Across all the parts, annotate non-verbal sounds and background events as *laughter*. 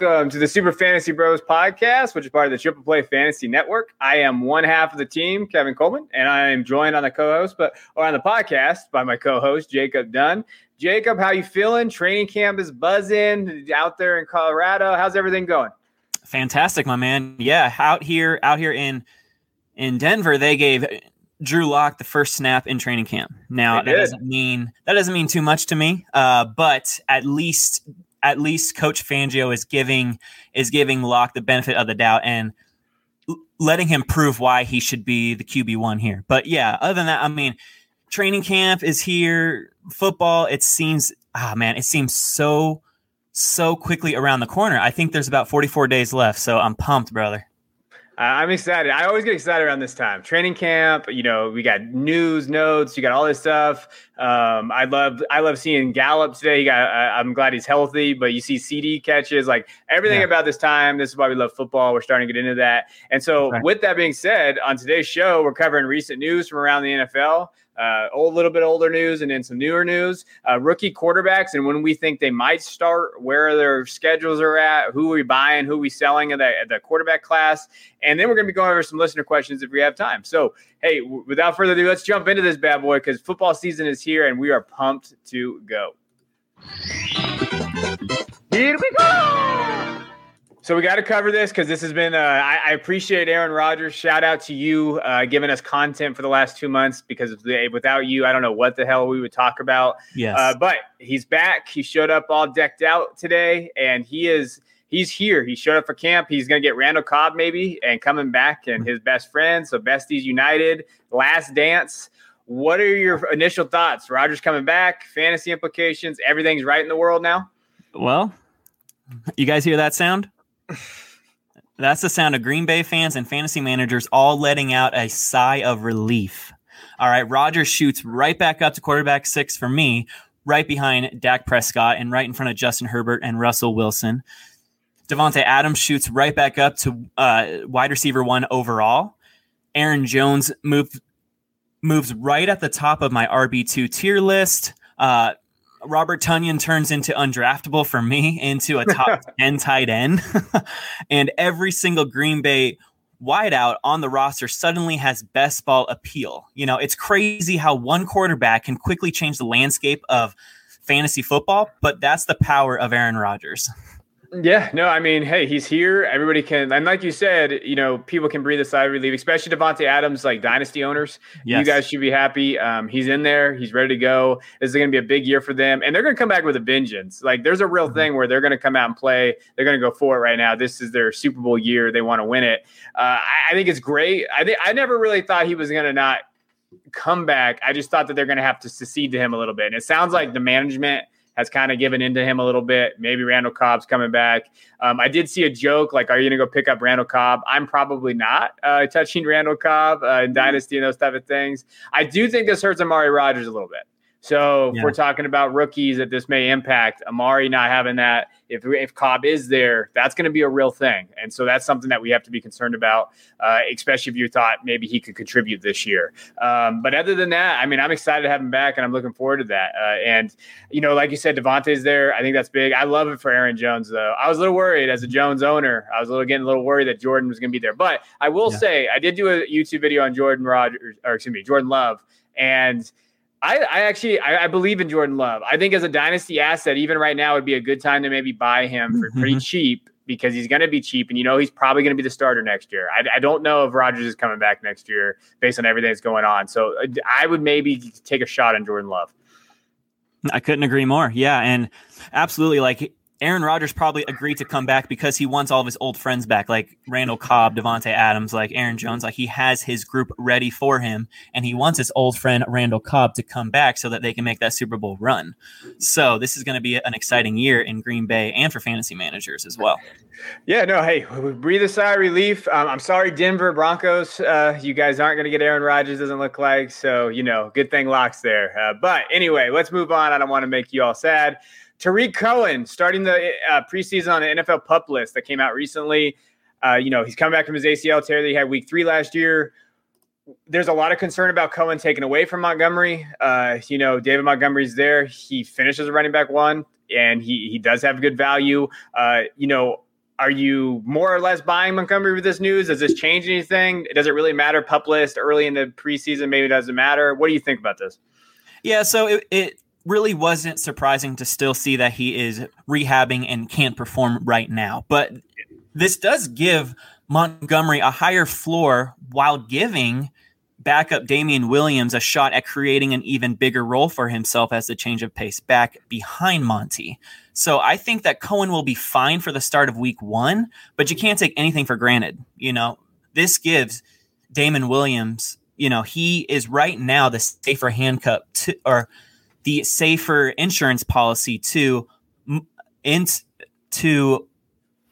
Welcome to the Super Fantasy Bros podcast, which is part of the Triple Play Fantasy Network. I am one half of the team, Kevin Coleman, and I am joined on the co-host, but or on the podcast by my co-host Jacob Dunn. Jacob, how you feeling? Training camp is buzzing out there in Colorado. How's everything going? Fantastic, my man. Yeah, out here, out here in in Denver, they gave Drew Lock the first snap in training camp. Now that doesn't mean that doesn't mean too much to me, uh, but at least at least Coach Fangio is giving is giving Lock the benefit of the doubt and letting him prove why he should be the QB one here. But yeah, other than that, I mean, training camp is here. Football, it seems, ah, oh man, it seems so so quickly around the corner. I think there's about 44 days left, so I'm pumped, brother. I'm excited. I always get excited around this time. Training camp, you know, we got news, notes, you got all this stuff. Um, I love, I love seeing Gallup today. He got, uh, I'm glad he's healthy, but you see CeeDee catches, like everything yeah. about this time. This is why we love football. We're starting to get into that. And so, right. with that being said, on today's show, we're covering recent news from around the NFL uh, a little bit older news and then some newer news. Uh, rookie quarterbacks and when we think they might start, where their schedules are at, who we buying, who are we selling at the, the quarterback class. And then we're going to be going over some listener questions if we have time. So, hey, w- without further ado, let's jump into this bad boy because football season is here and we are pumped to go. Here we go. So we got to cover this because this has been. Uh, I, I, appreciate Aaron Rodgers. Shout out to you, uh, giving us content for the last two months. Because without you, I don't know what the hell we would talk about. Yes. Uh, but he's back. He showed up all decked out today, and he is. He's here. He showed up for camp. He's going to get Randall Cobb maybe, and coming back, and his best friend. So besties united. Last dance. What are your initial thoughts? Rodgers coming back. Fantasy implications. Everything's right in the world now. Well, you guys hear that sound? That's the sound of Green Bay fans and fantasy managers all letting out a sigh of relief. All right, Rodgers shoots right back up to quarterback six for me, right behind Dak Prescott and right in front of Justin Herbert and Russell Wilson. Davante Adams shoots right back up to uh, wide receiver one overall. Aaron Jones moved moves right at the top of my RB two tier list. Uh, Robert Tonyan turns into undraftable for me into a top *laughs* 10 tight end. *laughs* and every single Green Bay wideout on the roster suddenly has best ball appeal. You know, it's crazy how one quarterback can quickly change the landscape of fantasy football, but that's the power of Aaron Rodgers. *laughs* Yeah, no, I mean, hey, he's here. Everybody can, and like you said, you know, people can breathe a sigh of relief, especially Davante Adams, like dynasty owners. Yes. You guys should be happy. Um, he's in there. He's ready to go. This is going to be a big year for them, and they're going to come back with a vengeance. Like, there's a real mm-hmm. thing where they're going to come out and play. They're going to go for it right now. This is their Super Bowl year. They want to win it. Uh, I, I think it's great. I think I never really thought he was going to not come back. I just thought that they're going to have to secede to him a little bit. And it sounds like the management – has kind of given into him a little bit. Maybe Randall Cobb's coming back. Um, I did see a joke like, "Are you going to go pick up Randall Cobb?" I'm probably not uh, touching Randall Cobb uh, in mm-hmm. Dynasty and those type of things. I do think this hurts Amari Rodgers a little bit. So yeah. if we're talking about rookies that this may impact, Amari not having that, if if Cobb is there, that's going to be a real thing, and so that's something that we have to be concerned about, uh, especially if you thought maybe he could contribute this year. Um, but other than that, I mean, I'm excited to have him back, and I'm looking forward to that. Uh, and you know, like you said, Davante's there. I think that's big. I love it for Aaron Jones, though. I was a little worried as a Jones owner. I was a little getting a little worried that Jordan was going to be there, but I will yeah. say I did do a YouTube video on Jordan Rodgers, or excuse me, Jordan Love, and I, I actually I, I, believe in Jordan Love. I think as a dynasty asset, even right now, would be a good time to maybe buy him for pretty mm-hmm. cheap because he's going to be cheap, and you know he's probably going to be the starter next year. I, I, don't know if Rodgers is coming back next year based on everything that's going on. So uh, I would maybe take a shot on Jordan Love. I couldn't agree more. Yeah, and absolutely, like Aaron Rodgers probably agreed to come back because he wants all of his old friends back, like Randall Cobb, Davante Adams, like Aaron Jones. Like he has his group ready for him, and he wants his old friend Randall Cobb to come back so that they can make that Super Bowl run. So this is going to be an exciting year in Green Bay and for fantasy managers as well. Yeah, no, hey, we breathe a sigh of relief. Um, I'm sorry, Denver Broncos. Uh, you guys aren't going to get Aaron Rodgers. Doesn't look like so. You know, good thing Lock's there. Uh, but anyway, let's move on. I don't want to make you all sad. Tarik Cohen starting the uh, preseason on the NFL pup list that came out recently. Uh, you know, he's coming back from his ACL tear that he had week three last year. there's a lot of concern about Cohen taken away from Montgomery. Uh, you know, David Montgomery's there. He finishes a running back one, and he he does have good value. Uh, you know, are you more or less buying Montgomery with this news? Does this change anything? Does it really matter? Pup list early in the preseason maybe doesn't matter. What do you think about this? Yeah, so it, it really wasn't surprising to still see that he is rehabbing and can't perform right now. But this does give Montgomery a higher floor while giving backup Damien Williams a shot at creating an even bigger role for himself as the change of pace back behind Monty. So I think that Cohen will be fine for the start of week one, but you can't take anything for granted. You know, this gives Damien Williams, you know, he is right now the safer handcuff to, or the safer insurance policy to into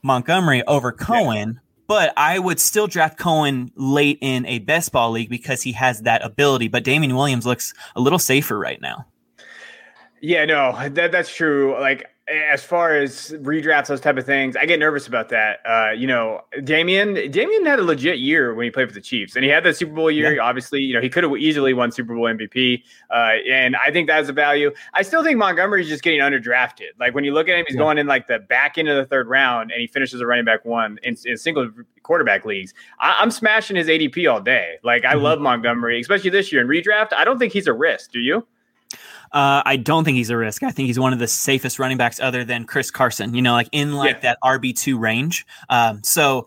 Montgomery over Cohen. Yeah but I would still draft Cohen late in a best ball league because he has that ability. But Damien Williams looks a little safer right now. Yeah, no, that that's true. Like as far as redrafts, those type of things, I get nervous about that. Uh, you know, Damien, Damien had a legit year when he played for the Chiefs, and he had that Super Bowl year. Yeah. Obviously, you know, he could have easily won Super Bowl MVP, uh, and I think that's a value. I still think Montgomery's just getting underdrafted. Like when you look at him, he's yeah. going in like the back end of the third round, and he finishes a running back one in, in single quarterback leagues. I, am smashing his ADP all day. Like I mm-hmm. love Montgomery, especially this year in redraft. I don't think he's a risk. Do you? Uh, I don't think he's a risk. I think he's one of the safest running backs other than Chris Carson, you know, like in like yeah. that RB2 range. Um, so,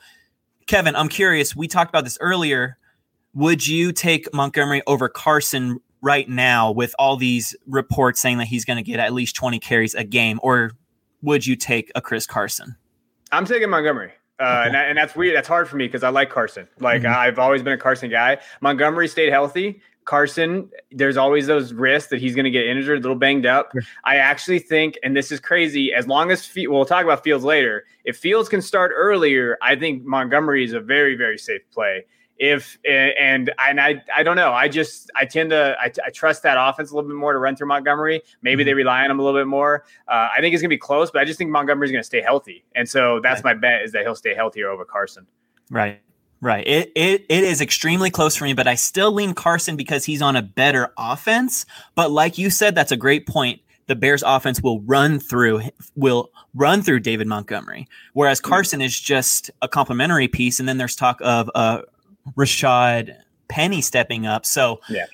Kevin, I'm curious. We talked about this earlier. Would you take Montgomery over Carson right now with all these reports saying that he's going to get at least 20 carries a game, or would you take a Chris Carson? I'm taking Montgomery. Uh, and, and, that's weird. That's hard for me because I like Carson. Like mm-hmm. I've always been a Carson guy. Montgomery stayed healthy. Carson, there's always those risks that he's going to get injured, a little banged up. I actually think, and this is crazy, as long as we'll talk about Fields later. If Fields can start earlier, I think Montgomery is a very, very safe play. If and and I I don't know. I just I tend to I, I trust that offense a little bit more to run through Montgomery. Maybe they mm-hmm. rely on him a little bit more. Uh, I think it's gonna be close, but I just think Montgomery's gonna stay healthy, and so that's my bet is that he'll stay healthier over Carson. Right. Right. It, it it is extremely close for me, but I still lean Carson because he's on a better offense. But like you said, that's a great point. The Bears offense will run through will run through David Montgomery, whereas. Carson is just a complementary piece. And then there's talk of uh, Rashaad Penny stepping up. So yeah.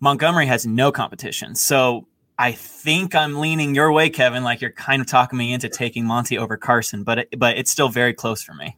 Montgomery has no competition. So I think I'm leaning your way, Kevin. Like you're kind of talking me into taking Monty over Carson, but it, but it's still very close for me.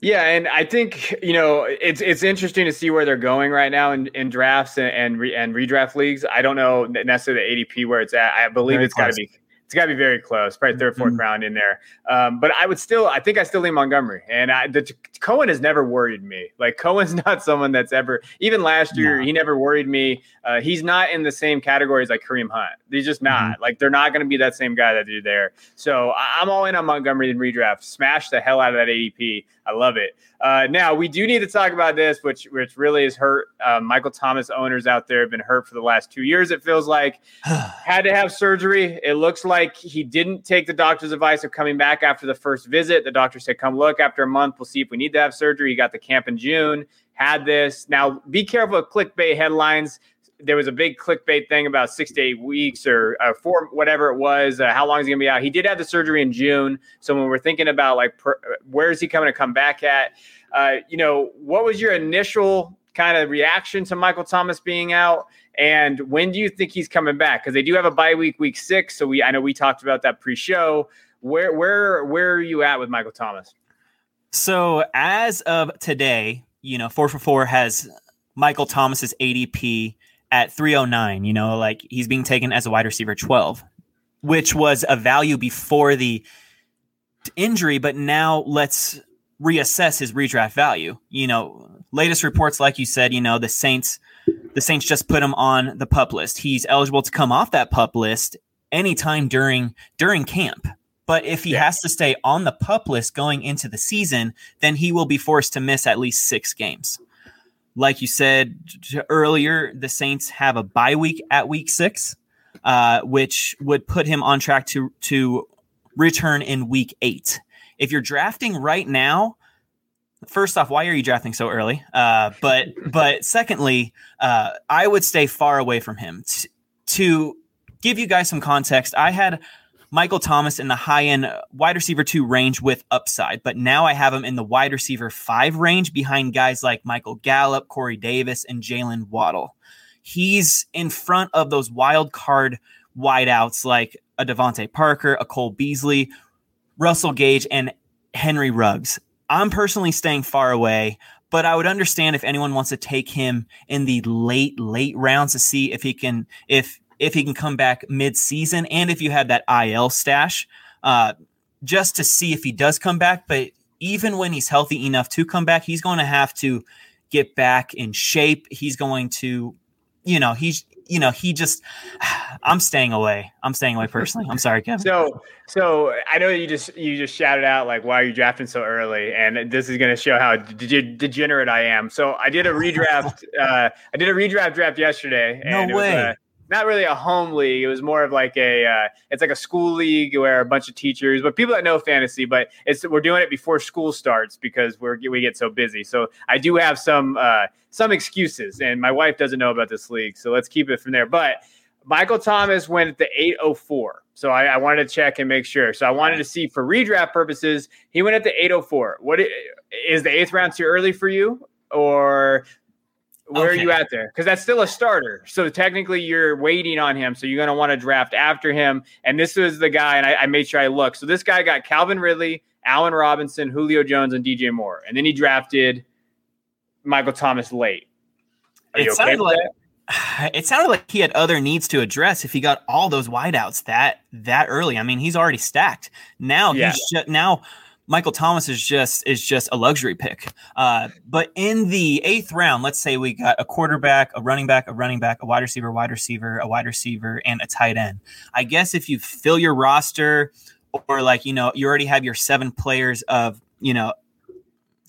Yeah, and I think you know it's it's interesting to see where they're going right now in, in drafts and and, re, and redraft leagues. I don't know necessarily the ADP where it's at. I believe Very it's got to be it's got to be very close, probably 3rd 4th mm-hmm. round in there. Um, but I would still, I think I still lean Montgomery. And I, the, Cohen has never worried me. Like Cohen's *laughs* not someone that's ever, even last year, no. he never worried me. Uh, he's not in the same categories like Kareem Hunt. He's just not. Mm-hmm. Like they're not going to be that same guy that they're there. So I'm all in on Montgomery in redraft. Smash the hell out of that ADP. I love it. Uh, now we do need to talk about this, which which really has hurt uh, Michael Thomas owners out there have been hurt for the last two years. It feels like *sighs* had to have surgery. It looks like he didn't take the doctor's advice of coming back after the first visit. The doctor said, "Come look after a month. We'll see if we need to have surgery." He got the camp in June. Had this. Now be careful of clickbait headlines there was a big clickbait thing about six to eight weeks or uh, four, whatever it was. Uh, how long is he gonna be out? He did have the surgery in June. So when we're thinking about like, per, where is he coming to come back at? Uh, you know, what was your initial kind of reaction to Michael Thomas being out? And when do you think he's coming back? Because they do have a bye week, week six. So we, I know we talked about that pre-show. Where, where, where are you at with Michael Thomas? So as of today, you know, four for four has Michael Thomas's ADP at 309, you know, like he's being taken as a wide receiver 12, which was a value before the injury, but now let's reassess his redraft value. You know, latest reports like you said, you know, the Saints the Saints just put him on the pup list. He's eligible to come off that pup list anytime during during camp. But if he yeah. has to stay on the pup list going into the season, then he will be forced to miss at least 6 games like you said earlier, the Saints have a bye week at week six, uh, which would put him on track to to return in week eight. If you're drafting right now, first off, why are you drafting so early? Uh, but but secondly, uh, I would stay far away from him. T- to give you guys some context, I had Michael Thomas in the high end uh, wide receiver two range with upside, but now I have him in the wide receiver five range behind guys like Michael Gallup, Corey Davis, and Jaylen Waddle. He's in front of those wild card wideouts like a DeVante Parker, a Cole Beasley, Russell Gage, and Henry Ruggs. I'm personally staying far away, but I would understand if anyone wants to take him in the late, late rounds to see if he can if if he can come back mid-season and if you have that IL stash, uh, just to see if he does come back. But even when he's healthy enough to come back, he's going to have to get back in shape. He's going to, you know, he's you know, he just *sighs* I'm staying away. I'm staying away personally. I'm sorry, Kevin. So so I know you just you just shouted out like why are you drafting so early? And this is gonna show how de- degenerate I am. So I did a redraft *laughs* uh I did a redraft draft yesterday. No way. Was, uh, not really a home league. It was more of like a uh, it's like a school league where a bunch of teachers, but people that know fantasy, but it's we're doing it before school starts because we're we get so busy. So I do have some uh, some excuses, and my wife doesn't know about this league, so let's keep it from there. But Michael Thomas went at the 804. So I, I, wanted to check and make sure. So I wanted to see for redraft purposes, he went at the 804. What is the eighth round too early for you? Or where okay. are you at there? Because that's still a starter. So technically, you're waiting on him. So you're going to want to draft after him. And this was the guy, and I, I, made sure I looked. So this guy got Calvin Ridley, Allen Robinson, Julio Jones, and DJ Moore. And then he drafted Michael Thomas late. Are it sounded like *sighs* it sounded like he had other needs to address if he got all those wideouts that that early. I mean, he's already stacked. Now yeah. he's now Michael Thomas is just is just a luxury pick. Uh, but in the eighth round, let's say we got a quarterback, a running back, a running back, a wide receiver, wide receiver, a wide receiver, and a tight end. I guess if you fill your roster, or like you know, you already have your seven players of you know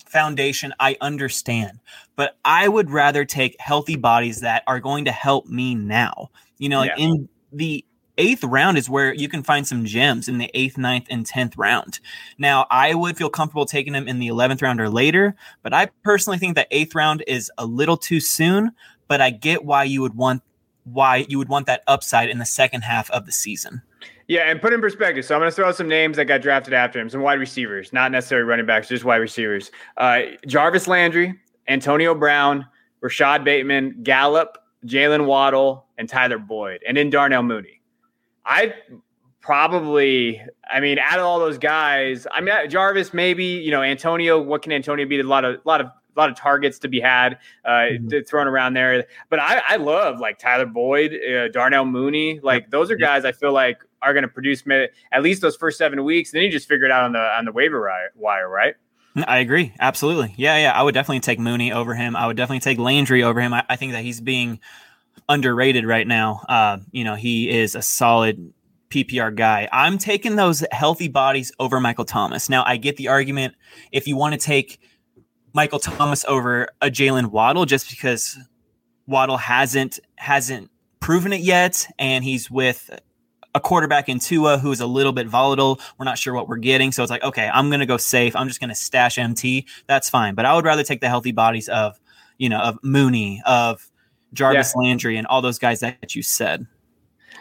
foundation, I understand. But I would rather take healthy bodies that are going to help me now. You know, like yeah. in the eighth round is where you can find some gems in the eighth, ninth, and tenth round. Now, I would feel comfortable taking them in the eleventh round or later, but I personally think that eighth round is a little too soon. But I get why you would want why you would want that upside in the second half of the season. Yeah, and put in perspective. So I'm going to throw out some names that got drafted after him, some wide receivers, not necessarily running backs, just wide receivers. Uh, Jarvis Landry, Antonio Brown, Rashod Bateman, Gallup, Jaylen Waddle, and Tyler Boyd, and then Darnell Mooney. I probably, I mean, out of all those guys, I mean, Jarvis, maybe, you know, Antonio, what can Antonio be? A lot of, a lot of, a lot of targets to be had uh, mm-hmm. thrown around there. But I, I love like Tyler Boyd, uh, Darnell Mooney. Like those are guys I feel like are going to produce at least those first seven weeks. Then you just figure it out on the on the waiver wire, right? I agree. Absolutely. Yeah, yeah. I would definitely take Mooney over him. I would definitely take Landry over him. I, I think that he's being underrated right now. Uh, you know, he is a solid PPR guy. I'm taking those healthy bodies over Michael Thomas. Now, I get the argument if you want to take Michael Thomas over a Jaylen Waddle just because Waddle hasn't hasn't proven it yet, and he's with a quarterback in Tua who is a little bit volatile. We're not sure what we're getting, so it's like, okay, I'm going to go safe. I'm just going to stash MT. That's fine, but I would rather take the healthy bodies of, you know, of Mooney, of Jarvis yeah. Landry, and all those guys that you said.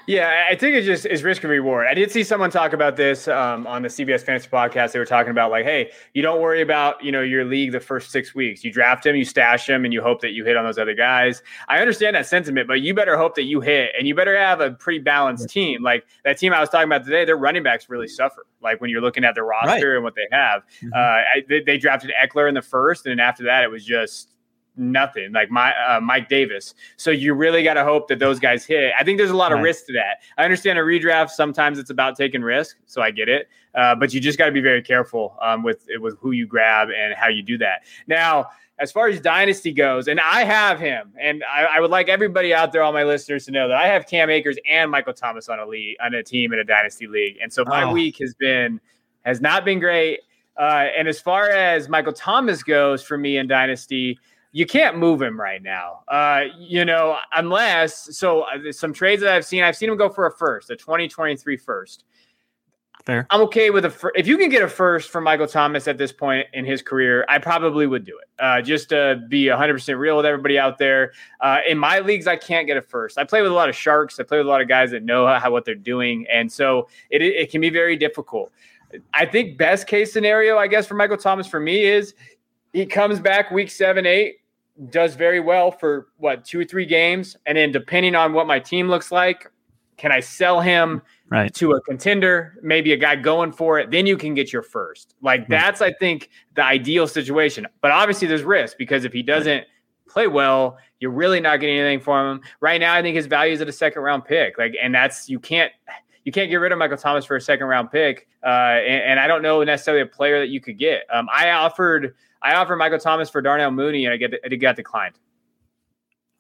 Yeah, I think it's just is risk and reward. I did see someone talk about this um, on the CBS Fantasy Podcast. They were talking about like, hey, you don't worry about you know your league the first six weeks. You draft him, you stash him, and you hope that you hit on those other guys. I understand that sentiment, but you better hope that you hit, and you better have a pretty balanced team. Like that team I was talking about today, their running backs really suffer. Like when you're looking at their roster right. and what they have, mm-hmm. uh, I, they, they drafted Ekeler in the first, and then after that, it was just nothing like my uh, Mike Davis. So you really got to hope that those guys hit. I think there's a lot right. of risk to that. I understand a redraft. Sometimes it's about taking risk, so I get it. Uh, but you just got to be very careful um, with with who you grab and how you do that. Now, as far as dynasty goes, and I have him, and I, I, would like everybody out there, all my listeners, to know that I have Cam Akers and Michael Thomas on a league on a team in a dynasty league, and so my oh. week has been has not been great. Uh, and as far as Michael Thomas goes for me in dynasty, you can't move him right now. Uh, you know, unless so uh, some trades that I've seen, I've seen him go for a first, a 2023 first. Fair. I'm okay with a fir- if you can get a first for Michael Thomas at this point in his career, I probably would do it. Uh, just to be 100% real with everybody out there. Uh, in my leagues, I can't get a first. I play with a lot of sharks. I play with a lot of guys that know how, how what they're doing, and so it it can be very difficult. I think best case scenario, I guess, for Michael Thomas for me is he comes back week seven, eight, does very well for what two or three games, and then depending on what my team looks like, can I sell him? right. to a contender, maybe a guy going for it, then you can get your first. Like that's, I think, the ideal situation. But obviously, there's risk because if he doesn't play well, you're really not getting anything from him. Right now, I think his value is at a second round pick. Like, and that's you can't you can't get rid of Michael Thomas for a second round pick. Uh, and, and, I don't know necessarily a player that you could get. Um, I offered I offered Michael Thomas for Darnell Mooney, and I get it got declined.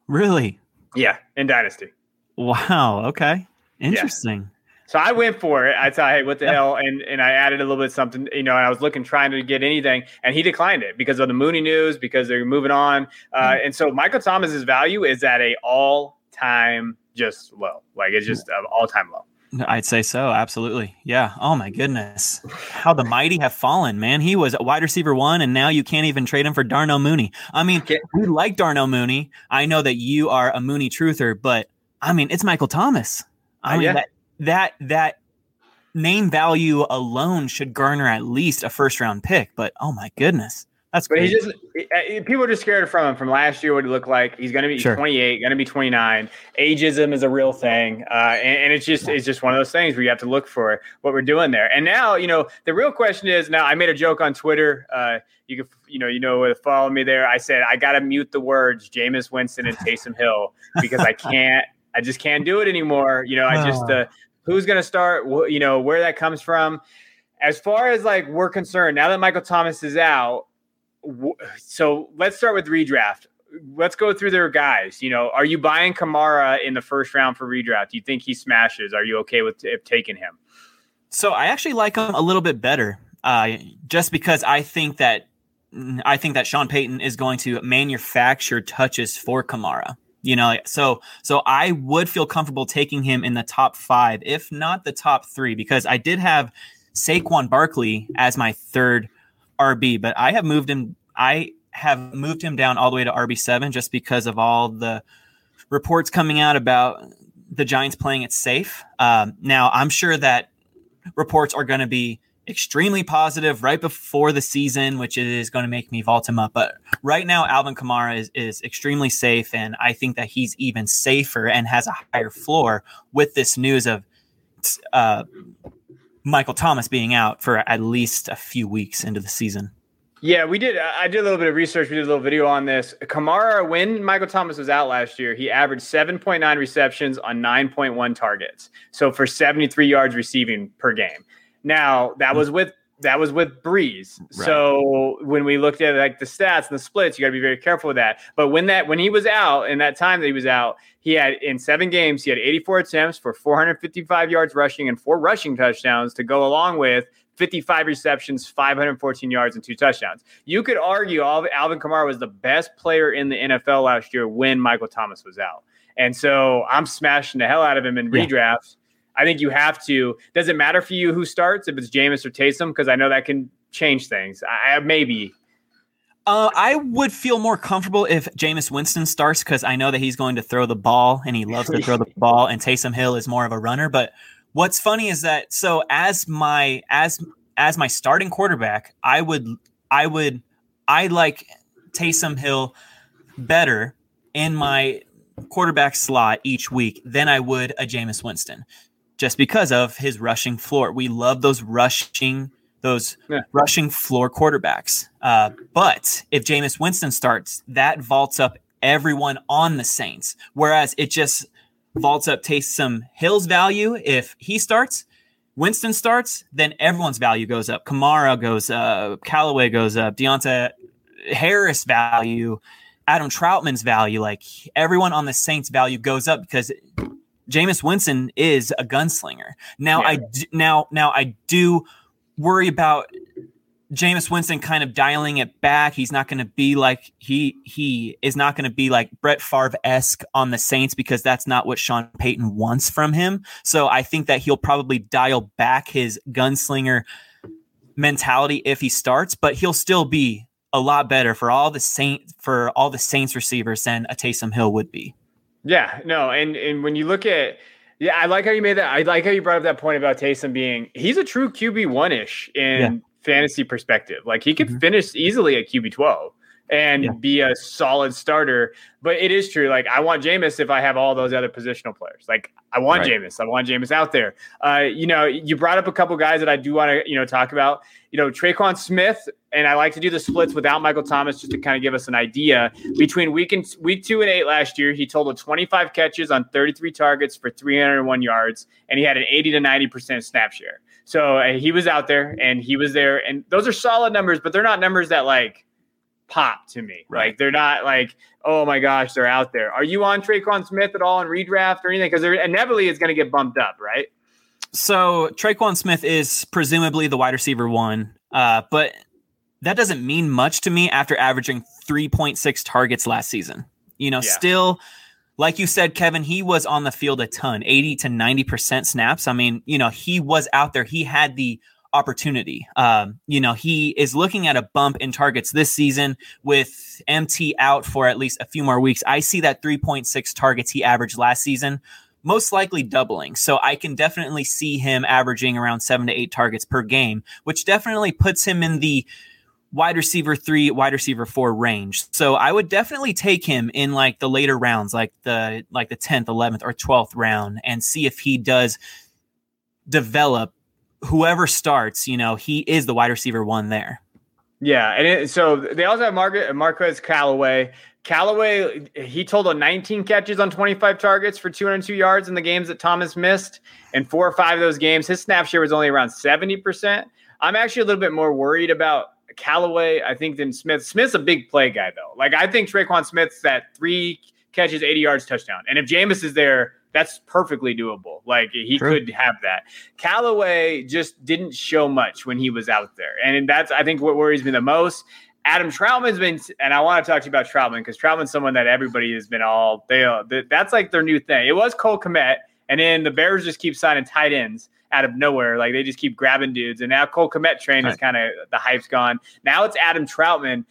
Really? Yeah, in Dynasty. Wow. Okay. Interesting. So I went for it. I thought, hey, what the hell? And and I added a little bit something, you know, I was looking, trying to get anything, and he declined it because of the Mooney news, because they're moving on. Uh, mm-hmm. And so Michael Thomas's value is at a all time just low. Like it's just an all time low. I'd say so. Absolutely. Yeah. Oh my goodness. How the mighty have fallen, man. He was a wide receiver one, and now you can't even trade him for Darnell Mooney. I mean, we like Darnell Mooney. I know that you are a Mooney truther, but I mean, it's Michael Thomas. I uh, mean, yeah. that, that that name value alone should garner at least a first round pick. But oh my goodness, that's but he's just people are just scared from him from last year. What he looked like? He's going to be sure. 28, going to be 29. Ageism is a real thing, uh, and, and, it's just it's just one of those things where you have to look for what we're doing there. And now you know the real question is now. I made a joke on Twitter. Uh, you can you know you know follow me there. I said I got to mute the words Jameis Winston and Taysom Hill because I can't. I just can't do it anymore. You know, I just uh, who's going to start, you know, where that comes from. As far as like we're concerned, now that Michael Thomas is out, so let's start with redraft. Let's go through their guys. You know, are you buying Kamara in the first round for redraft? Do you think he smashes? Are you okay with taking him? So I actually like him a little bit better, uh, just because I think that I think that Sean Payton is going to manufacture touches for Kamara. You know, so so I would feel comfortable taking him in the top five, if not the top three, because I did have Saquon Barkley as my third RB, but I have moved him. I have moved him down all the way to RB seven just because of all the reports coming out about the Giants playing it safe. Um, now I'm sure that reports are going to be extremely positive right before the season, which is going to make me vault him up. But right now, Alvin Kamara is, is extremely safe, and I think that he's even safer and has a higher floor with this news of uh, Michael Thomas being out for at least a few weeks into the season. Yeah, we did. I did a little bit of research. We did a little video on this. Kamara, when Michael Thomas was out last year, he averaged 7.9 receptions on 9.1 targets. So for 73 yards receiving per game. Now that was with that was with Brees. Right. So when we looked at like the stats and the splits, you got to be very careful with that. But when that when he was out in that time that he was out, he had in seven games he had 84 attempts for 455 yards rushing and four rushing touchdowns to go along with 55 receptions, 514 yards, and two touchdowns. You could argue Alvin Kamara was the best player in the NFL last year when Michael Thomas was out. And so I'm smashing the hell out of him in yeah. redrafts. I think you have to. Does it matter for you who starts if it's Jameis or Taysom? Because I know that can change things. I maybe. Uh, I would feel more comfortable if Jameis Winston starts because I know that he's going to throw the ball and he loves to throw the *laughs* ball, and Taysom Hill is more of a runner. But what's funny is that so as my as as my starting quarterback, I would I would I like Taysom Hill better in my quarterback slot each week than I would a Jameis Winston just because of his rushing floor. We love those rushing those yeah. rushing floor quarterbacks. Uh, but if Jameis Winston starts, that vaults up everyone on the Saints. Whereas it just vaults up Taysom Hill's value if he starts. Winston starts, then everyone's value goes up. Kamara goes up, Callaway goes up, Deonte Harris value, Adam Trautman's value, like everyone on the Saints value goes up because Jameis Winston is a gunslinger. Now yeah. I do, now now I do worry about Jameis Winston kind of dialing it back. He's not going to be like he he is not going to be like Brett Favre esque on the Saints because that's not what Sean Payton wants from him. So I think that he'll probably dial back his gunslinger mentality if he starts, but he'll still be a lot better for all the Saint for all the Saints receivers than a Taysom Hill would be. Yeah, no, and and when you look at yeah, I like how you made that. I like how you brought up that point about Taysom being he's a true QB one ish in yeah. fantasy perspective. Like he could mm-hmm. finish easily at QB twelve and yeah. be a solid starter. But it is true. Like I want Jameis if I have all those other positional players. Like I want right. Jameis. I want Jameis out there. Uh, you know, you brought up a couple guys that I do want to, you know, talk about. You know, Tre'Quan Smith, and I like to do the splits without Michael Thomas just to kind of give us an idea. Between week and week two and eight last year, he totaled 25 catches on 33 targets for 301 yards, and he had an 80 to 90 percent snap share. So uh, he was out there, and he was there, and those are solid numbers, but they're not numbers that like pop to me. Right. Like they're not like, oh my gosh, they're out there. Are you on Tre'Quan Smith at all in redraft or anything? Because inevitably it's going to get bumped up, right? So Tre'Quan Smith is presumably the wide receiver one, uh, but that doesn't mean much to me after averaging 3.6 targets last season. You know, yeah. still like you said, Kevin, he was on the field a ton, 80 to 90% snaps. I mean, you know, he was out there. He had the opportunity. Um, you know, he is looking at a bump in targets this season with MT out for at least a few more weeks. I see that 3.6 targets he averaged last season most likely doubling. So I can definitely see him averaging around seven to eight targets per game, which definitely puts him in the wide receiver three, wide receiver four range. So I would definitely take him in like the later rounds, like the like the 10th, 11th, or 12th round, and see if he does develop whoever starts, you know, he is the wide receiver one there. Yeah, and it, so they also have Margaret Marquez Callaway. Callaway, he totaled 19 catches on 25 targets for 202 yards in the games that Thomas missed. And four or five of those games, his snap share was only around 70%. I'm actually a little bit more worried about Callaway, I think, than Smith. Smith's a big play guy, though. Like, I think Tre'Quan Smith's that three catches, 80 yards touchdown. And if Jameis is there, that's perfectly doable. Like he True. could have that. Callaway just didn't show much when he was out there. And that's, I think, what worries me the most. Adam Trautman's been, and I want to talk to you about Trautman because Trautman's someone that everybody has been all, they, that's like their new thing. It was Cole Kmet, and then the Bears just keep signing tight ends out of nowhere. Like they just keep grabbing dudes. And now Cole Kmet train right. is kind of, the hype's gone. Now it's Adam Trautman.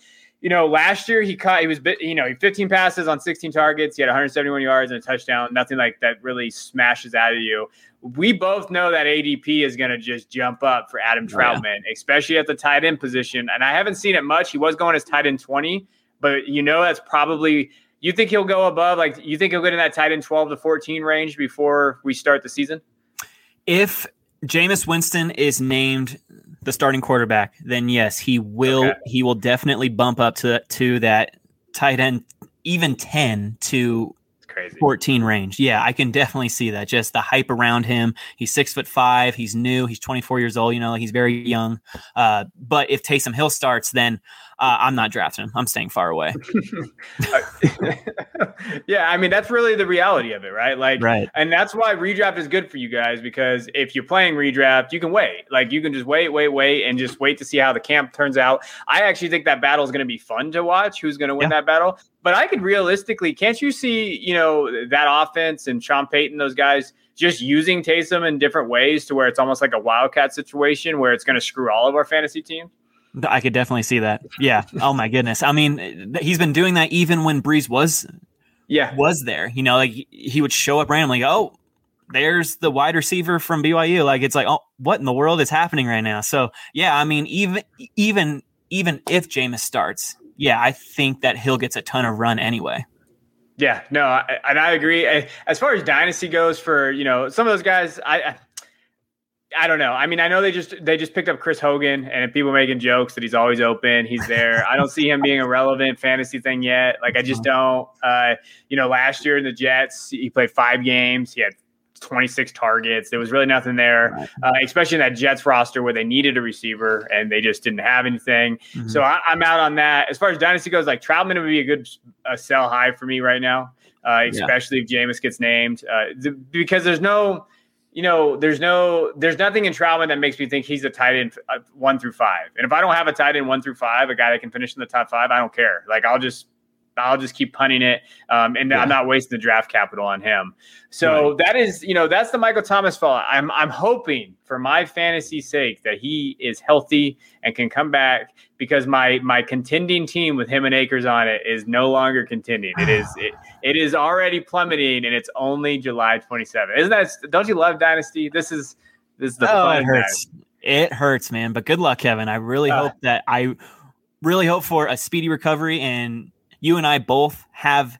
you know, last year he caught, he was, you know, 15 passes on 16 targets. He had 171 yards and a touchdown. Nothing like that really smashes out of you. We both know that ADP is going to just jump up for Adam Trautman, oh, yeah. especially at the tight end position. And I haven't seen it much. He was going as tight end 20, but you know, that's probably, you think he'll go above, like, you think he'll get in that tight end 12 to 14 range before we start the season? If Jameis Winston is named the starting quarterback, then yes, he will okay. he will definitely bump up to to that tight end even 10 to 14 range. Yeah, I can definitely see that. Just the hype around him. He's six foot five. He's new. He's 24 years old. You know, he's very young. Uh, but if Taysom Hill starts, then uh, I'm not drafting him. I'm staying far away. *laughs* yeah, I mean that's really the reality of it, right? Like, right. And that's why redraft is good for you guys because if you're playing redraft, you can wait. Like, you can just wait, wait, wait, and just wait to see how the camp turns out. I actually think that battle is going to be fun to watch. Who's going to win yeah. that battle? But I could realistically, can't you see, you know, that offense and Sean Payton, those guys just using Taysom in different ways to where it's almost like a wildcat situation where it's going to screw all of our fantasy teams? I could definitely see that. Yeah. Oh my goodness. I mean, he's been doing that even when Brees was, yeah, was there. You know, like he would show up randomly. Oh, there's the wide receiver from BYU. Like it's like, oh, what in the world is happening right now? So yeah, I mean, even even even if Jameis starts, yeah, I think that Hill gets a ton of run anyway. Yeah, no, I, and I agree. As far as dynasty goes, for you know some of those guys, I I don't know. I mean, I know they just they just picked up Chris Hogan, and people making jokes that he's always open. He's there. I don't see him being a relevant fantasy thing yet. Like I just don't. Uh, you know, last year in the Jets, he played five games. He had 26 targets. There was really nothing there, uh, especially in that Jets roster where they needed a receiver and they just didn't have anything. Mm-hmm. So I, am out on that. As far as dynasty goes, like Trautman would be a good uh, sell high for me right now, uh, especially yeah. if Jameis gets named, uh, the, because there's no you know, there's no, there's nothing in Trautman that makes me think he's a tight end uh, one through five. And if I don't have a tight end one through five, a guy that can finish in the top five, I don't care. Like I'll just I'll just keep punting it, um, and yeah. I'm not wasting the draft capital on him. So right. that is, you know, that's the Michael Thomas fella. I'm I'm hoping for my fantasy sake that he is healthy and can come back because my my contending team with him and Akers on it is no longer contending. It is it, it is already plummeting, and it's only July 27. Isn't that? Don't you love Dynasty? This is this is the oh, it hurts. It hurts, man. But good luck, Kevin. I really uh, hope that I really hope for a speedy recovery and you and I both have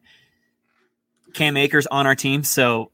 Cam Akers on our team, so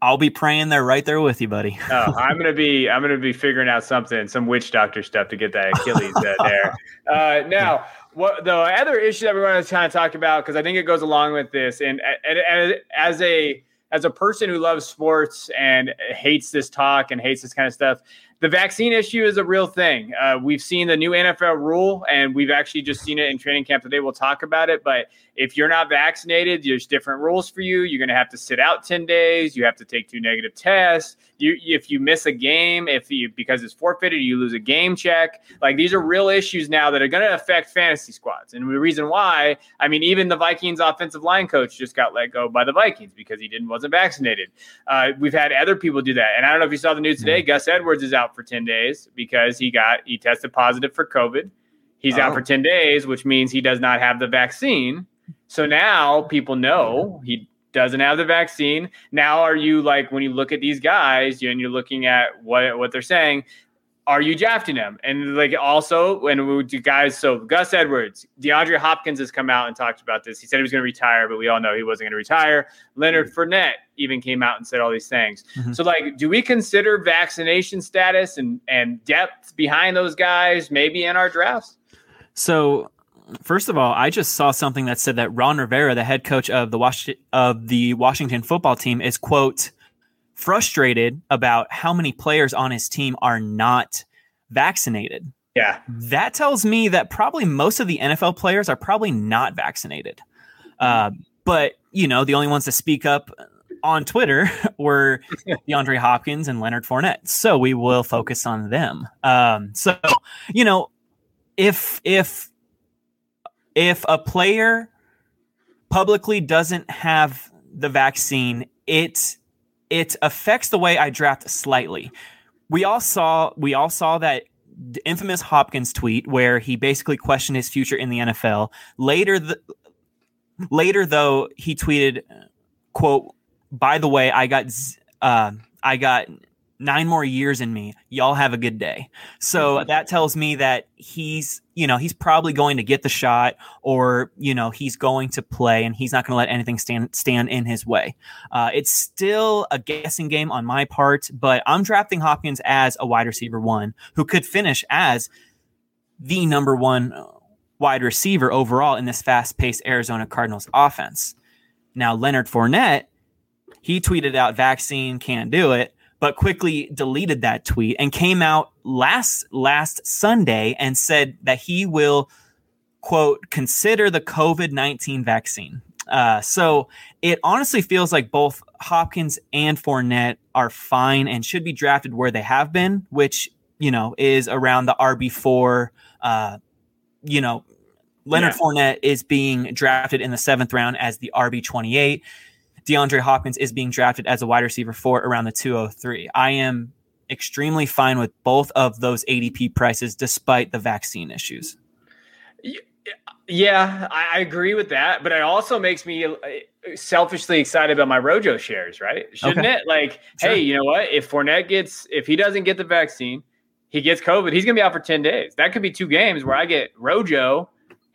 I'll be praying they're right there with you, buddy. *laughs* oh, I'm gonna be I'm gonna be figuring out something, some witch doctor stuff to get that Achilles uh, *laughs* there. Uh, now, what the other issue that we want to kind of talk about because I think it goes along with this, and, and, and as a as a person who loves sports and hates this talk and hates this kind of stuff, the vaccine issue is a real thing. Uh, we've seen the new NFL rule, and we've actually just seen it in training camp today. We'll talk about it. But if you're not vaccinated, there's different rules for you. You're going to have to sit out 10 days. You have to take two negative tests. You, if you miss a game, if you because it's forfeited, you lose a game check. Like these are real issues now that are going to affect fantasy squads. And the reason why, I mean, even the Vikings offensive line coach just got let go by the Vikings because he didn't wasn't vaccinated. Uh, we've had other people do that, and I don't know if you saw the news today. Mm-hmm. Gus Edwards is out for 10 days because he got he tested positive for COVID. He's oh. out for 10 days, which means he does not have the vaccine. So now people know he doesn't have the vaccine. Now are you like when you look at these guys and you're looking at what what they're saying, are you drafting them? And like also when we do guys, so Gus Edwards, DeAndre Hopkins has come out and talked about this. He said he was going to retire, but we all know he wasn't going to retire. Leonard mm-hmm. Fournette even came out and said all these things. Mm-hmm. So like, do we consider vaccination status and and depth behind those guys maybe in our drafts? So first of all, I just saw something that said that Ron Rivera, the head coach of the Was- of the Washington football team, is quote frustrated about how many players on his team are not vaccinated. Yeah. That tells me that probably most of the NFL players are probably not vaccinated. Uh, but, you know, the only ones to speak up on Twitter *laughs* were DeAndre Hopkins and Leonard Fournette. So we will focus on them. Um, so, you know, if, if, if a player publicly doesn't have the vaccine, it it affects the way I draft slightly. We all saw we all saw that infamous Hopkins tweet where he basically questioned his future in the NFL. Later, the, later though, he tweeted, "quote By the way, I got uh, I got nine more years in me. Y'all have a good day. So mm-hmm. that tells me that he's, you know, he's probably going to get the shot or, you know, he's going to play and he's not going to let anything stand, stand in his way. Uh, it's still a guessing game on my part, but I'm drafting Hopkins as a wide receiver one who could finish as the number one wide receiver overall in this fast paced Arizona Cardinals offense. Now, Leonard Fournette, he tweeted out vaccine can't do it but quickly deleted that tweet and came out last last Sunday and said that he will quote consider the COVID nineteen vaccine. Uh, so it honestly feels like both Hopkins and Fournette are fine and should be drafted where they have been, which you know is around the RB four. Uh, you know, Leonard yeah. Fournette is being drafted in the seventh round as the RB twenty eight. DeAndre Hopkins is being drafted as a wide receiver for around the 203. I am extremely fine with both of those ADP prices despite the vaccine issues. Yeah, I agree with that, but it also makes me uh, selfishly excited about my Rojo shares, right? Shouldn't okay. it? Like, sure. hey, you know what? If Fournette gets, if he doesn't get the vaccine, he gets COVID, he's going to be out for 10 days. That could be two games where I get Rojo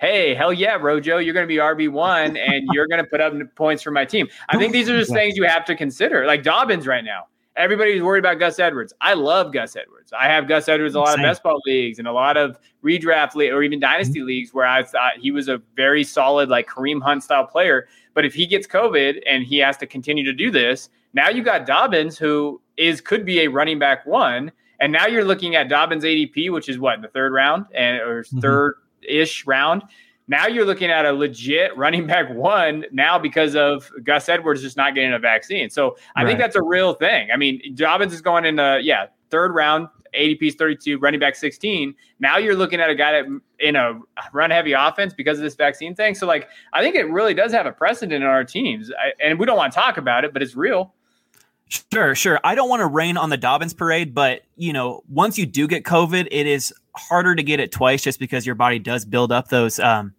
hey, hell yeah, Rojo, you're going to be RB1 *laughs* and you're going to put up points for my team. I think these are just things you have to consider. Like Dobbins right now. Everybody's worried about Gus Edwards. I love Gus Edwards. I have Gus Edwards in a lot Same. of best ball leagues and a lot of redraft le- or even dynasty mm-hmm. leagues where I thought he was a very solid, like Kareem Hunt style player. But if he gets COVID and he has to continue to do this, now you got Dobbins, who is could be a running back one. And now you're looking at Dobbins ADP, which is what in the third round and or mm-hmm. third ish round. Now you're looking at a legit running back one now because of Gus Edwards just not getting a vaccine. So I right. think that's a real thing. I mean, Dobbins is going in the yeah third round, ADP's 32, running back 16. Now you're looking at a guy that in a run heavy offense because of this vaccine thing. So like I think it really does have a precedent in our teams, I, and we don't want to talk about it, but it's real. Sure, sure. I don't want to rain on the Dobbins parade, but you know, once you do get COVID, it is harder to get it twice just because your body does build up those um,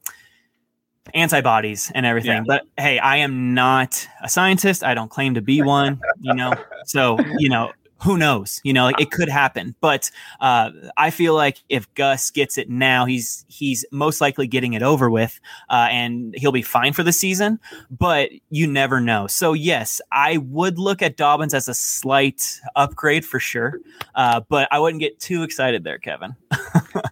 antibodies and everything. Yeah. But hey, I am not a scientist. I don't claim to be *laughs* one, you know. So, you know, who knows? You know, like it could happen. But uh, I feel like if Gus gets it now, he's he's most likely getting it over with, uh, and he'll be fine for the season. But you never know. So yes, I would look at Dobbins as a slight upgrade for sure, uh, but I wouldn't get too excited there, Kevin. *laughs*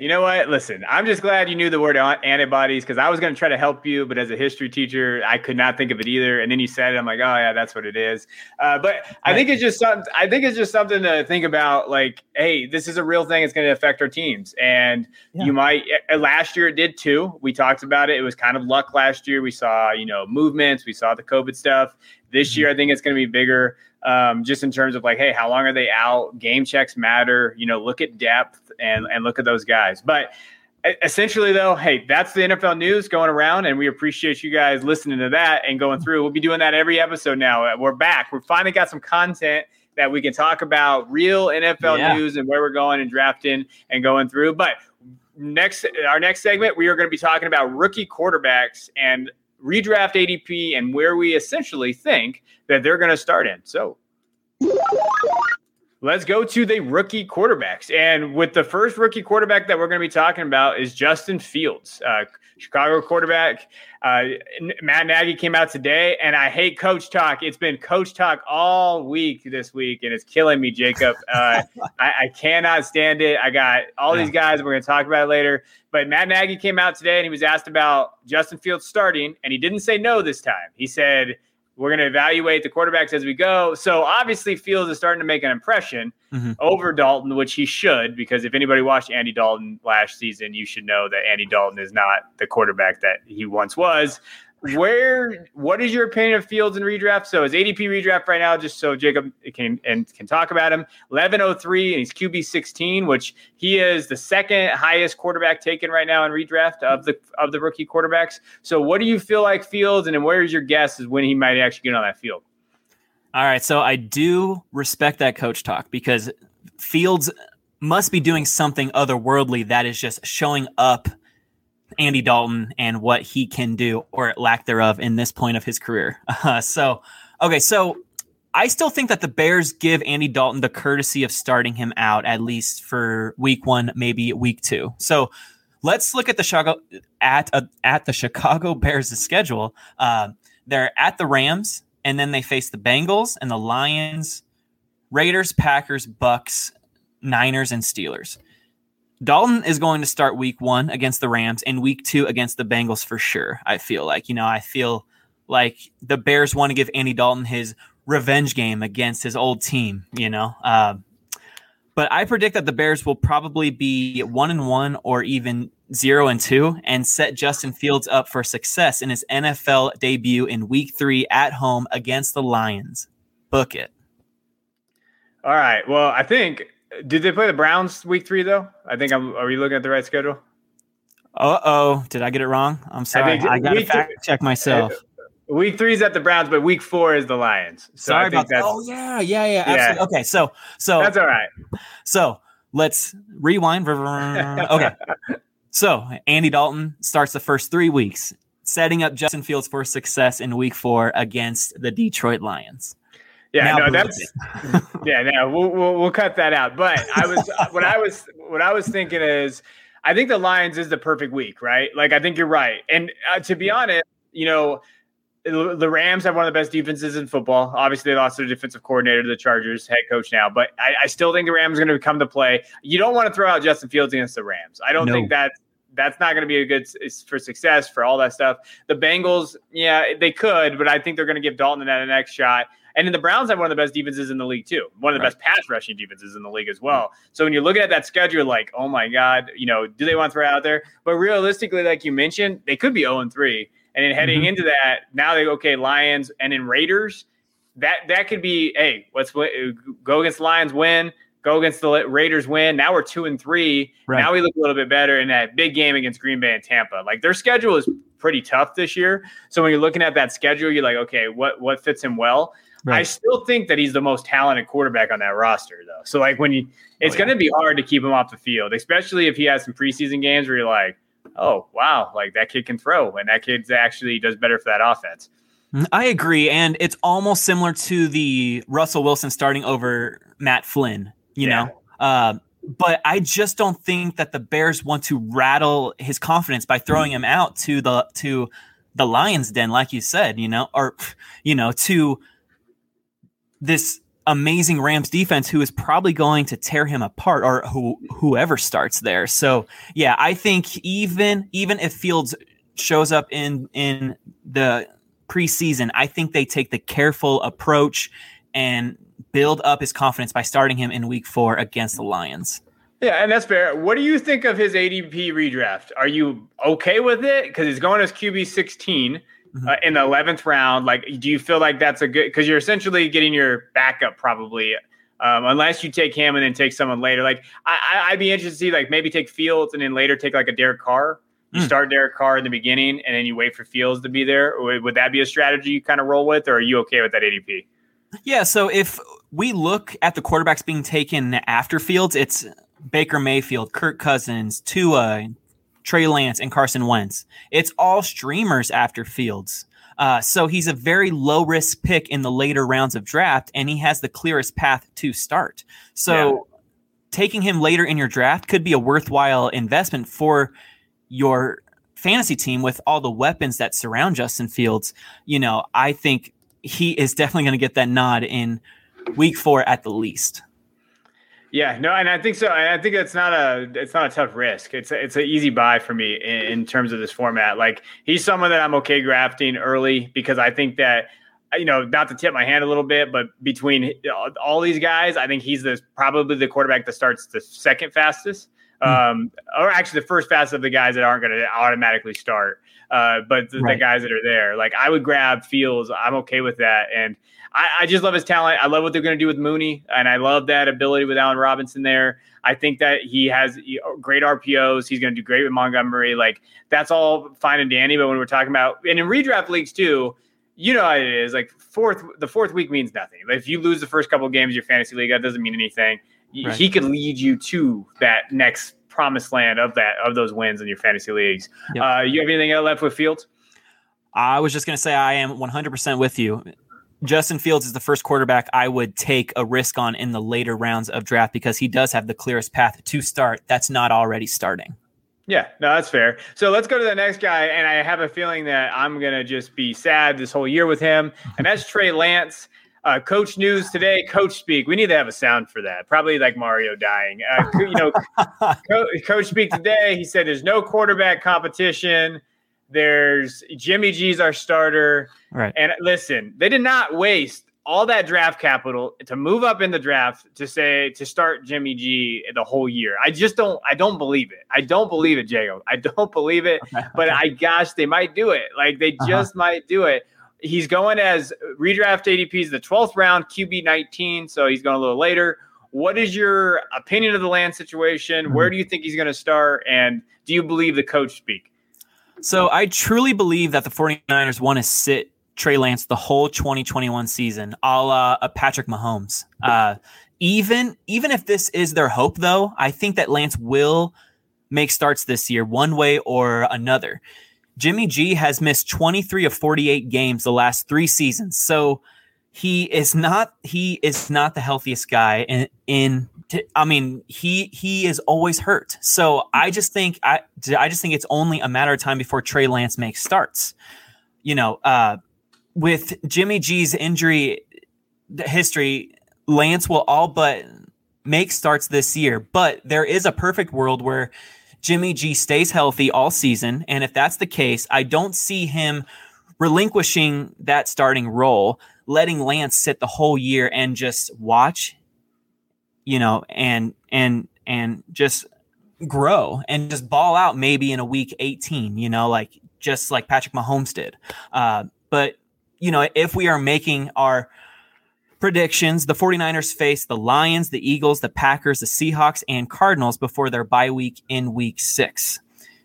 You know what? Listen, I'm just glad you knew the word antibodies because I was going to try to help you, but as a history teacher, I could not think of it either. And then you said it, I'm like, oh yeah, that's what it is. Uh, but I think it's just something. I think it's just something to think about. Like, hey, this is a real thing. It's going to affect our teams, and yeah. you might. Uh, last year it did too. We talked about it. It was kind of luck last year. We saw you know movements. We saw the COVID stuff. This mm-hmm. year, I think it's going to be bigger um, just in terms of like, hey, how long are they out? Game checks matter. You know, look at depth and and look at those guys. But essentially, though, hey, that's the NFL news going around, and we appreciate you guys listening to that and going through. We'll be doing that every episode now. We're back. We're finally got some content that we can talk about real NFL yeah. news and where we're going and drafting and going through. But next, our next segment, we are going to be talking about rookie quarterbacks and redraft ADP and where we essentially think that they're going to start in. So let's go to the rookie quarterbacks. And with the first rookie quarterback that we're going to be talking about is Justin Fields, uh, Chicago quarterback. Uh, Matt Nagy came out today, and I hate coach talk. It's been coach talk all week this week, and it's killing me, Jacob. Uh, *laughs* I, I, cannot stand it. I got all these guys. We're going to talk about it later. But Matt Nagy came out today, and he was asked about Justin Fields starting, and he didn't say no this time. He said – we're going to evaluate the quarterbacks as we go. So obviously, Fields is starting to make an impression mm-hmm. over Dalton, which he should, because if anybody watched Andy Dalton last season, you should know that Andy Dalton is not the quarterback that he once was where *laughs* what is your opinion of Fields and redraft? So his ADP redraft right now, just so Jacob can and can talk about him, eleven oh three, and he's QB sixteen, which he is the second highest quarterback taken right now in redraft of the of the rookie quarterbacks. So what do you feel like Fields, and then where is your guess is when he might actually get on that field? All right, so I do respect that coach talk because Fields must be doing something otherworldly that is just showing up Andy Dalton and what he can do or lack thereof in this point of his career. *laughs* Uh, so, okay, so I still think that the Bears give Andy Dalton the courtesy of starting him out at least for week one, maybe week two. So let's look at the Chicago at uh, at the Chicago *laughs* Bears' schedule. Uh, they're at the Rams, and then they face the Bengals and the Lions, Raiders, Packers, Bucs, Niners, and Steelers. Dalton is going to start week one against the Rams and week two against the Bengals for sure. I feel like, you know, I feel like the Bears want to give Andy Dalton his revenge game against his old team, you know. Uh, but I predict that the Bears will probably be one and one or even zero and two and set Justin Fields up for success in his NFL debut in week three at home against the Lions. Book it. All right. Well, I think did they play the Browns week three though? I think I'm. Are we looking at the right schedule? Uh oh, did I get it wrong? I'm sorry. I, I got to fact check myself. Week three is at the Browns, but week four is the Lions. So sorry about that. Oh yeah, yeah, yeah. Absolutely. Yeah. Okay, so so that's all right. So let's rewind. Okay, *laughs* so Andy Dalton starts the first three weeks, setting up Justin Fields for success in week four against the Detroit Lions. Yeah, now no, that's *laughs* *laughs* yeah, no, we'll, we'll, we'll cut that out. But I was *laughs* what I was what I was thinking is, I think the Lions is the perfect week, right? Like I think you're right, and uh, to be honest, you know, the Rams have one of the best defenses in football. Obviously, they lost their defensive coordinator to the Chargers head coach now, but I, I still think the Rams are going to come to play. You don't want to throw out Justin Fields against the Rams. I don't no. think that that's not going to be a good for success for all that stuff. The Bengals, yeah, they could, but I think they're going to give Dalton that next shot. And then the Browns have one of the best defenses in the league too, one of the right. best pass rushing defenses in the league as well. So when you're looking at that schedule, like, oh my god, you know, do they want to throw out there? But realistically, like you mentioned, they could be 0 and 3. And then heading mm-hmm. into that, now they go, okay, Lions and then Raiders. That that could be, hey, let's go against Lions, win go against the Raiders, win. Now we're two and three. Right. Now we look a little bit better in that big game against Green Bay and Tampa. Like their schedule is pretty tough this year. So when you're looking at that schedule, you're like, okay, what what fits him well? Right. I still think that he's the most talented quarterback on that roster, though. So like when you, it's oh, yeah. going to be hard to keep him off the field, especially if he has some preseason games where you're like, oh wow, like that kid can throw, and that kid actually does better for that offense. Mm, I agree, and it's almost similar to the Russell Wilson starting over Matt Flynn you yeah. know. Uh, but I just don't think that the Bears want to rattle his confidence by throwing him out to the to the Lions den, like you said, you know, or you know, to this amazing Rams defense who is probably going to tear him apart or who whoever starts there. So yeah, I think even even if Fields shows up in in the preseason, I think they take the careful approach and build up his confidence by starting him in week four against the Lions. Yeah, and that's fair. What do you think of his ADP redraft? Are you okay with it? Because he's going as QB 16 mm-hmm. uh, in the 11th round. Like, do you feel like that's a good, because you're essentially getting your backup probably, um, unless you take him and then take someone later. Like, I, would be interested to see, like, maybe take Fields and then later take like a Derek Carr. You mm. start Derek Carr in the beginning and then you wait for Fields to be there. Would, would that be a strategy you kind of roll with, or are you okay with that ADP? Yeah, so if we look at the quarterbacks being taken after Fields, it's Baker Mayfield, Kirk Cousins, Tua, Trey Lance, and Carson Wentz. It's all streamers after Fields. Uh, so he's a very low risk pick in the later rounds of draft, and he has the clearest path to start. So yeah. taking him later in your draft could be a worthwhile investment for your fantasy team with all the weapons that surround Justin Fields. You know, I think he is definitely going to get that nod in week four at the least. Yeah, no, and I think so. And I think it's not a it's not a tough risk. It's a, it's an easy buy for me in, in, terms of this format. Like he's someone that I'm okay grafting early because I think that you know not to tip my hand a little bit, but between all these guys, I think he's the probably the quarterback that starts the second fastest, hmm. um, or actually the first fastest of the guys that aren't going to automatically start. Uh, but the, right. the, guys that are there, like I would grab Fields. I'm okay with that, and I, I just love his talent. I love what they're going to do with Mooney, and I love that ability with Allen Robinson there. I think that he has great RPOs. He's going to do great with Montgomery. Like that's all fine and dandy. But when we're talking about and in redraft leagues too, you know how it is. Like fourth, the fourth week means nothing. Like if you lose the first couple of games of your fantasy league, that doesn't mean anything. Right. He could lead you to that next promised land of that of those wins in your fantasy leagues. Yep. Uh, you have anything left with Fields? I was just going to say I am 100% with you. Justin Fields is the first quarterback I would take a risk on in the later rounds of draft because he does have the clearest path to start. That's not already starting. Yeah, no, that's fair. So let's go to the next guy. And I have a feeling that I'm going to just be sad this whole year with him. And that's Trey Lance. Uh, coach news today, coach speak. We need to have a sound for that. Probably like Mario dying. Uh, you know, *laughs* co- coach speak today. He said there's no quarterback competition. There's Jimmy G's our starter. Right. And listen, they did not waste all that draft capital to move up in the draft to say to start Jimmy G the whole year. I just don't I don't believe it. I don't believe it, Jago. I don't *laughs* believe it. Okay, but I gosh, they might do it. Like they uh-huh. just might do it he's going as redraft ADPs the 12th round, QB 19. So he's going a little later. What is your opinion of the Lance situation? Mm-hmm. Where do you think he's going to start? And do you believe the coach speak? So I truly believe that the 49ers want to sit Trey Lance the whole 2021 season, a la a Patrick Mahomes. Uh, even even if this is their hope, though, I think that Lance will make starts this year, one way or another. Jimmy G has missed 23 of 48 games the last three seasons. So he is not he is not the healthiest guy in, in I mean he he is always hurt. So I just think I I just think it's only a matter of time before Trey Lance makes starts. You know, uh, with Jimmy G's injury history, Lance will all but make starts this year, but there is a perfect world where Jimmy G stays healthy all season. And if that's the case, I don't see him relinquishing that starting role, letting Lance sit the whole year and just watch, you know, and and and just grow and just ball out maybe in a week 18, you know, like just like Patrick Mahomes did. Uh, but you know, if we are making our predictions, the 49ers face the Lions, the Eagles, the Packers, the Seahawks, and Cardinals before their bye week in week six.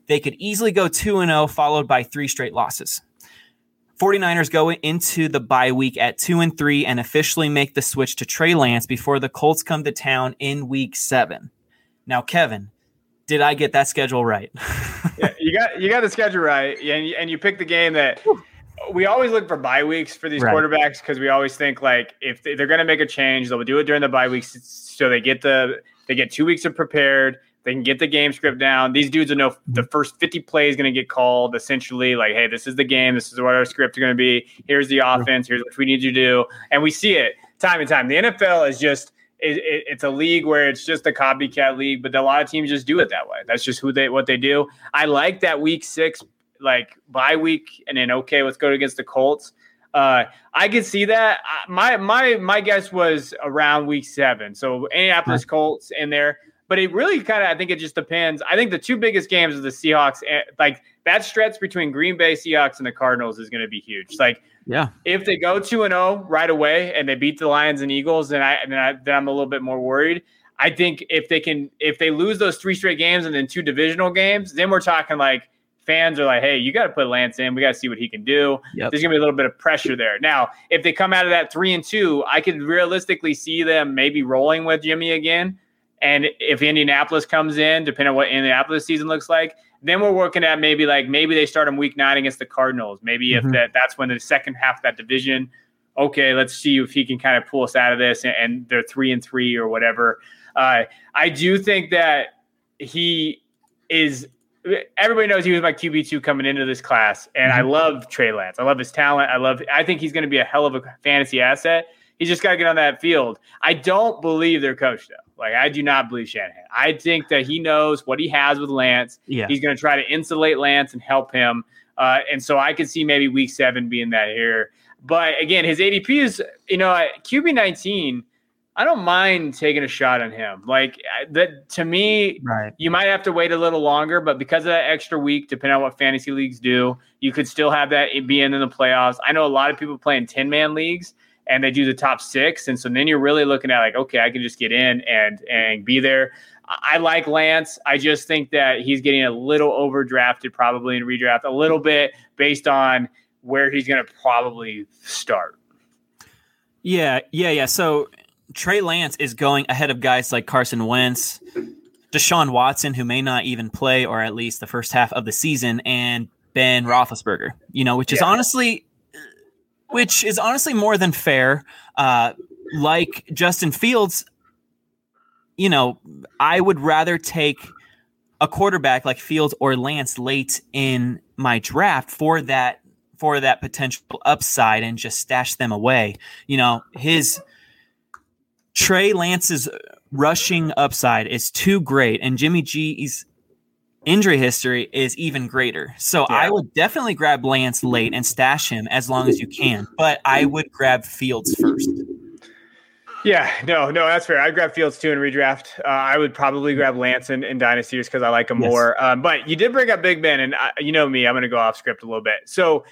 They could easily go 2 0, followed by three straight losses. 49ers go into the bye week at 2 and 3 and officially make the switch to Trey Lance before the Colts come to town in week 7. Now, Kevin, did I get that schedule right? *laughs* yeah, you got you got the schedule right, and you, and you picked the game that we always look for bye weeks for these right. quarterbacks because we always think like if they're going to make a change, they'll do it during the bye weeks so they get the they get two weeks of prepared. They can get the game script down. These dudes will know the first 50 plays going to get called essentially like, hey, this is the game. This is what our script is going to be. Here's the offense. Here's what we need you to do. And we see it time and time. The NFL is just, it, it, it's a league where it's just a copycat league, but a lot of teams just do it that way. That's just who they, what they do. I like that week six like bye week and then okay, let's go against the Colts. Uh, I could see that. My my my guess was around week seven. So Indianapolis Colts in there, but it really kind of I think it just depends. I think the two biggest games of the Seahawks, like that stretch between Green Bay Seahawks and the Cardinals, is going to be huge. Like yeah, if they go two and zero oh right away and they beat the Lions and Eagles, then I then, I, then I'm a little bit more worried. I think if they can if they lose those three straight games and then two divisional games, then we're talking like fans are like, hey, you got to put Lance in. We got to see what he can do. Yep. There's going to be a little bit of pressure there. Now, if they come out of that three and two, I could realistically see them maybe rolling with Jimmy again. And if Indianapolis comes in, depending on what Indianapolis season looks like, then we're working at maybe like maybe they start in week nine against the Cardinals. Maybe mm-hmm. if that that's when the second half of that division, okay, let's see if he can kind of pull us out of this and, and they're three and three or whatever. Uh, I do think that he is everybody knows he was my QB two coming into this class, and mm-hmm. I love Trey Lance. I love his talent. I love. I think he's going to be a hell of a fantasy asset. He's just got to get on that field. I don't believe their coach though. Like I do not believe Shanahan. I think that he knows what he has with Lance. Yeah. He's going to try to insulate Lance and help him. Uh, and so I could see maybe week seven being that here. But again, his ADP is you know QB nineteen I don't mind taking a shot on him. Like that to me, right. you might have to wait a little longer, but because of that extra week, depending on what fantasy leagues do, you could still have that be in, in the playoffs. I know a lot of people play in 10 man leagues and they do the top six. And so then you're really looking at like, okay, I can just get in and and be there. I like Lance. I just think that he's getting a little overdrafted probably in redraft, a little bit based on where he's going to probably start. Yeah, yeah, yeah. So Trey Lance is going ahead of guys like Carson Wentz, Deshaun Watson, who may not even play or at least the first half of the season, and Ben Roethlisberger. You know, which is yeah. honestly, which is honestly more than fair. Uh, like Justin Fields, you know, I would rather take a quarterback like Fields or Lance late in my draft for that for that potential upside and just stash them away. You know, his Trey Lance's rushing upside is too great, and Jimmy G's injury history is even greater. So yeah. I would definitely grab Lance late and stash him as long as you can, but I would grab Fields first. Yeah, no, no, that's fair. I'd grab Fields too in redraft. Uh, I would probably grab Lance in, in Dynasty just because I like him yes. more. Um, but you did bring up Big Ben, and I, you know me, I'm going to go off script a little bit. So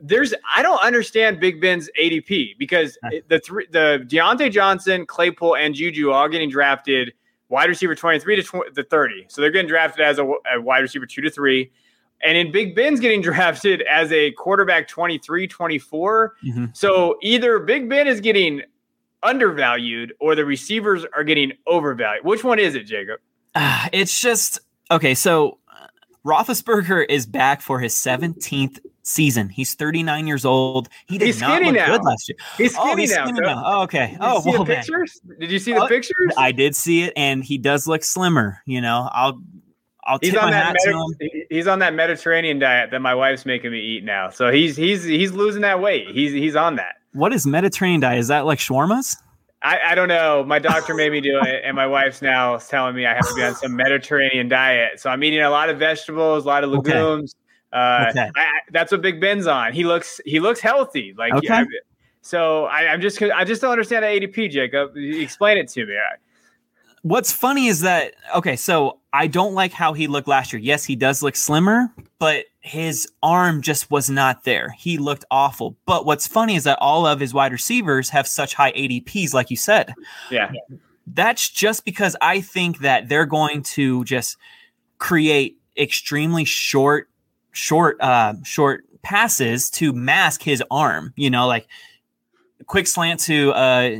there's I don't understand Big Ben's ADP because the three the Diontae Johnson, Claypool, and Juju all getting drafted wide receiver 23 to 20, the 30. So they're getting drafted as a, a, wide receiver two to three. And in Big Ben's getting *laughs* drafted as a quarterback 23, 24. Mm-hmm. So either Big Ben is getting undervalued or the receivers are getting overvalued. Which one is it, Jacob? Uh, it's just okay. So Roethlisberger is back for his 17th season. He's 39 years old. He did He's not look now. good last year. He's oh, skinny, oh, he's now, skinny now. Oh, okay. Did oh, well, pictures? Did you see the oh, pictures? I did see it, and he does look slimmer. You know, I'll I'll he's on that Medi- he's on that Mediterranean diet that my wife's making me eat now. So he's he's he's losing that weight. He's he's on that. What is Mediterranean diet? Is that like shawarmas? I, I don't know. My doctor made me do it, and my wife's now telling me I have to be on some Mediterranean diet. So I'm eating a lot of vegetables, a lot of legumes, okay. Uh, okay. I, that's what Big Ben's on. He looks he looks healthy. Like okay. yeah, so I, am just I just don't understand the ADP, Jacob. Explain it to me. What's funny is that okay, so I don't like how he looked last year. Yes, he does look slimmer, but his arm just was not there. He looked awful. But what's funny is that all of his wide receivers have such high ADPs, like you said. Yeah. That's just because I think that they're going to just create extremely short, short, uh, short passes to mask his arm. You know, like quick slant to uh,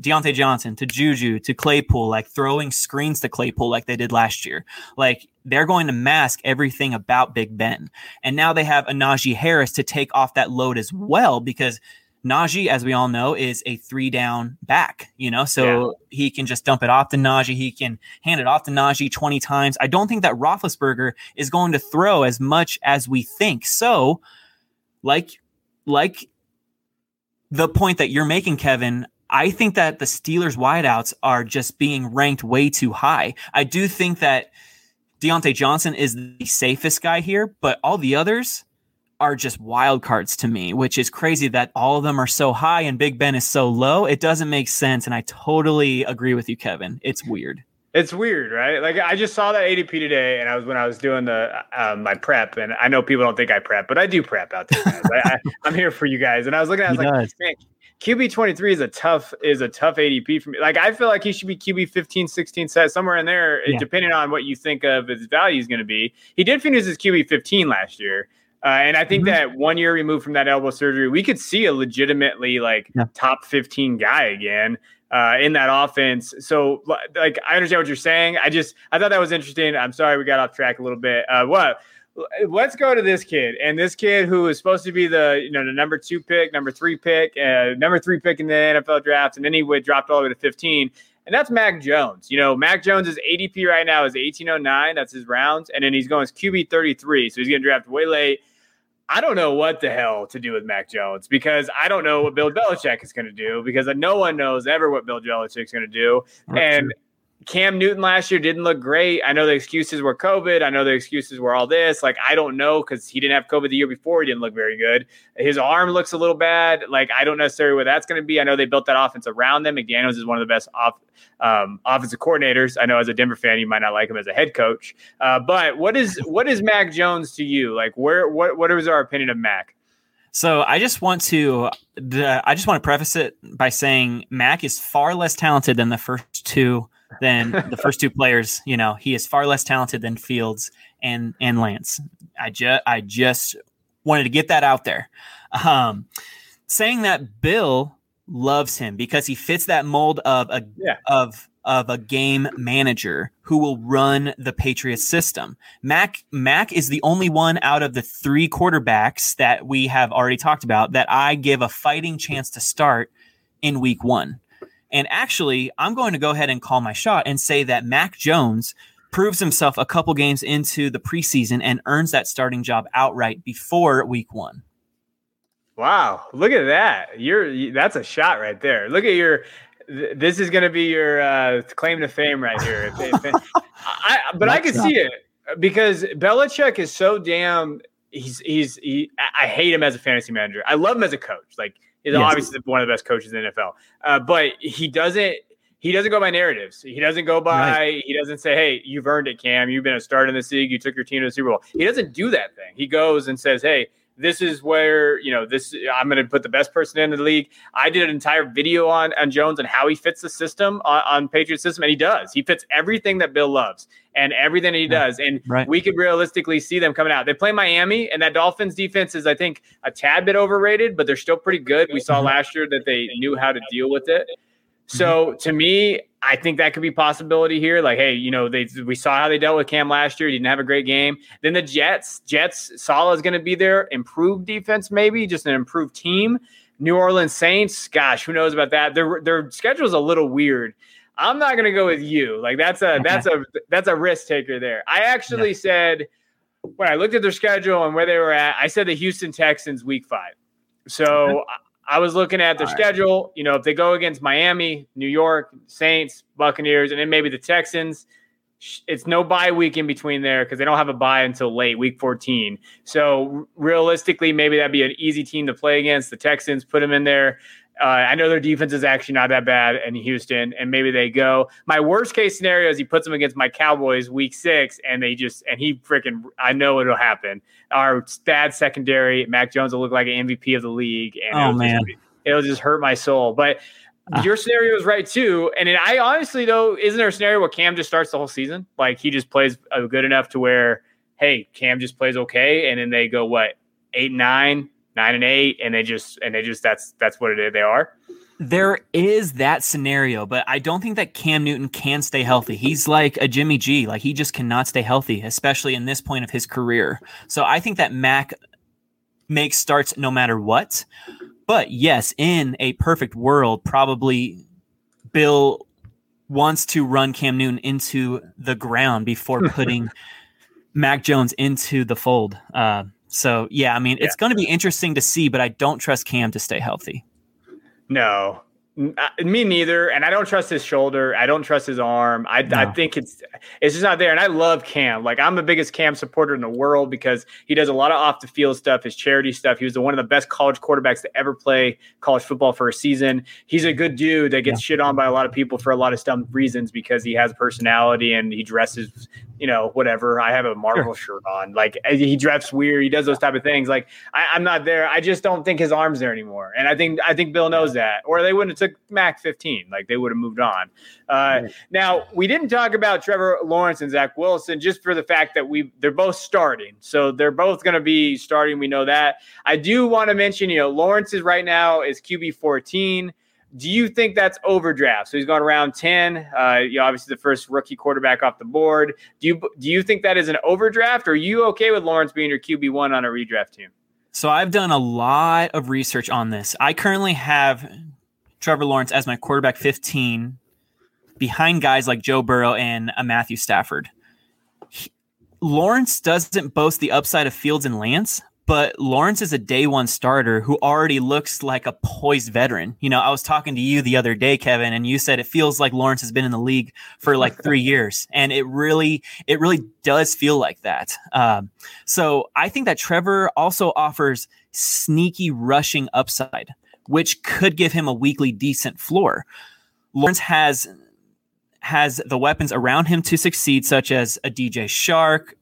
Diontae Johnson, to Juju, to Claypool, like throwing screens to Claypool like they did last year. Like they're going to mask everything about Big Ben. And now they have a Najee Harris to take off that load as well because Najee, as we all know, is a three down back, you know, so yeah. he can just dump it off to Najee. He can hand it off to Najee 20 times. I don't think that Roethlisberger is going to throw as much as we think. So, like, like the point that you're making, Kevin, I think that the Steelers wideouts are just being ranked way too high. I do think that Diontae Johnson is the safest guy here, but all the others are just wild cards to me, which is crazy that all of them are so high and Big Ben is so low. It doesn't make sense. And I totally agree with you, Kevin. It's weird. It's weird, right? Like I just saw that ADP today, and I was when I was doing the uh, my prep, and I know people don't think I prep, but I do prep out there. I, am *laughs* here for you guys, and I was looking at, I was like, man, QB 23 is a tough is a tough ADP for me. Like I feel like he should be QB 15, 16 set somewhere in there, yeah. depending on what you think of his value is going to be. He did finish his QB 15 last year. Uh, and I think mm-hmm. that one year removed from that elbow surgery, we could see a legitimately like yeah. top 15 guy again uh, in that offense. So, like, I understand what you're saying. I just I thought that was interesting. I'm sorry we got off track a little bit. Uh, what? Let's go to this kid and this kid who is supposed to be the you know the number two pick, number three pick, uh, number three pick in the NFL draft, and then he would dropped all the way to 15 and that's Mac Jones. You know, Mac Jones' ADP right now is 1809. That's his rounds. And then he's going QB 33. So he's going to draft way late. I don't know what the hell to do with Mac Jones because I don't know what Bill Belichick is going to do because no one knows ever what Bill Belichick is going to do. That's and true. Cam Newton last year didn't look great. I know the excuses were COVID. I know the excuses were all this. Like, I don't know because he didn't have COVID the year before. He didn't look very good. His arm looks a little bad. Like, I don't necessarily where that's going to be. I know they built that offense around them. McDaniels is one of the best off, um, offensive coordinators. I know as a Denver fan, you might not like him as a head coach. Uh, but what is what is Mac Jones to you? Like, where what what is our opinion of Mac? So I just want to the I just want to preface it by saying Mac is far less talented than the first two than *laughs* the first two players. You know, he is far less talented than Fields and and Lance. I just I just wanted to get that out there. Um, saying that Bill loves him because he fits that mold of a yeah. of of a game manager who will run the Patriots system. Mac Mac is the only one out of the three quarterbacks that we have already talked about that I give a fighting chance to start in week 1. And actually, I'm going to go ahead and call my shot and say that Mac Jones proves himself a couple games into the preseason and earns that starting job outright before week one. Wow, look at that. You're that's a shot right there. Look at your this is going to be your uh, claim to fame right here. I, but I can see it because Belichick is so damn. He's he's he. I hate him as a fantasy manager. I love him as a coach. Like He's yes. obviously one of the best coaches in the NFL. Uh, but he doesn't he doesn't go by narratives. He doesn't go by right. he doesn't say, "Hey, you've earned it, Cam. You've been a start in the league. You took your team to the Super Bowl." He doesn't do that thing. He goes and says, "Hey, this is where you know this i'm going to put the best person in the league. I did an entire video on on jones and how he fits the system on, on patriot system and he does. He fits everything that bill loves and everything he does. And right. we could realistically see them coming out. They play miami and that dolphins defense is i think a tad bit overrated but they're still pretty good. We saw mm-hmm. last year that they knew how to deal with it so mm-hmm. to me, I think that could be possibility here. Like, hey, you know, they we saw how they dealt with Cam last year. He didn't have a great game. Then the Jets, Jets, Saleh is going to be there. Improved defense, maybe just an improved team. New Orleans Saints, gosh, who knows about that? Their their schedule is a little weird. I'm not going to go with you. Like that's a that's a that's a risk taker there. I actually yeah. said when I looked at their schedule and where they were at, I said the Houston Texans week five. So I was looking at their All schedule. Right. You know, if they go against Miami, New York, Saints, Buccaneers, and then maybe the Texans, it's no bye week in between there because they don't have a bye until late week 14. So realistically, maybe that'd be an easy team to play against. The Texans put them in there. Uh, I know their defense is actually not that bad in Houston, and maybe they go. My worst case scenario is he puts them against my Cowboys week six, and they just and he freaking I know it'll happen. Our bad secondary, Mac Jones will look like an MVP of the league, and oh it'll man, just, it'll just hurt my soul. But uh. your scenario is right too, and I honestly though isn't there a scenario where Cam just starts the whole season, like he just plays good enough to where hey Cam just plays okay, and then they go what eight nine nine and eight, and they just and they just that's that's what it is. They are. There is that scenario, but I don't think that Cam Newton can stay healthy. He's like a Jimmy G, like he just cannot stay healthy, especially in this point of his career. So I think that Mac makes starts no matter what. But yes, in a perfect world, probably Bill wants to run Cam Newton into the ground before *laughs* putting Mac Jones into the fold. Uh, so yeah, I mean, yeah. it's going to be interesting to see, but I don't trust Cam to stay healthy. No, uh, me neither. And I don't trust his shoulder. I don't trust his arm. I, no. I think it's it's just not there. And I love Cam. Like I'm the biggest Cam supporter in the world because he does a lot of off the field stuff, his charity stuff. He was the, one of the best college quarterbacks to ever play college football for a season. He's a good dude that gets yeah. shit on by a lot of people for a lot of dumb reasons because he has personality and he dresses you know, whatever. I have a Marvel sure. shirt on. Like he drafts weird. He does those type of things. Like I, am not there. I just don't think his arm's there anymore. And I think I think Bill knows that. Or they wouldn't have took Mac 15. Like they would have moved on. Uh, Now we didn't talk about Trevor Lawrence and Zach Wilson just for the fact that we they're both starting. So they're both going to be starting. We know that. I do want to mention, you know, Lawrence is right now is QB 14. Do you think that's overdraft? So he's gone around 10. Uh, you obviously the first rookie quarterback off the board. Do you do you think that is an overdraft? Or are you okay with Lawrence being your QB one on a redraft team? So I've done a lot of research on this. I currently have Trevor Lawrence as my quarterback 15 behind guys like Joe Burrow and a Matthew Stafford. He, Lawrence doesn't boast the upside of Fields and Lance, but Lawrence is a day one starter who already looks like a poised veteran. You know, I was talking to you the other day, Kevin, and you said it feels like Lawrence has been in the league for like three *laughs* years, and it really, it really does feel like that. Um, so I think that Trevor also offers sneaky rushing upside, which could give him a weekly decent floor. Lawrence has has the weapons around him to succeed, such as a DJ Chark,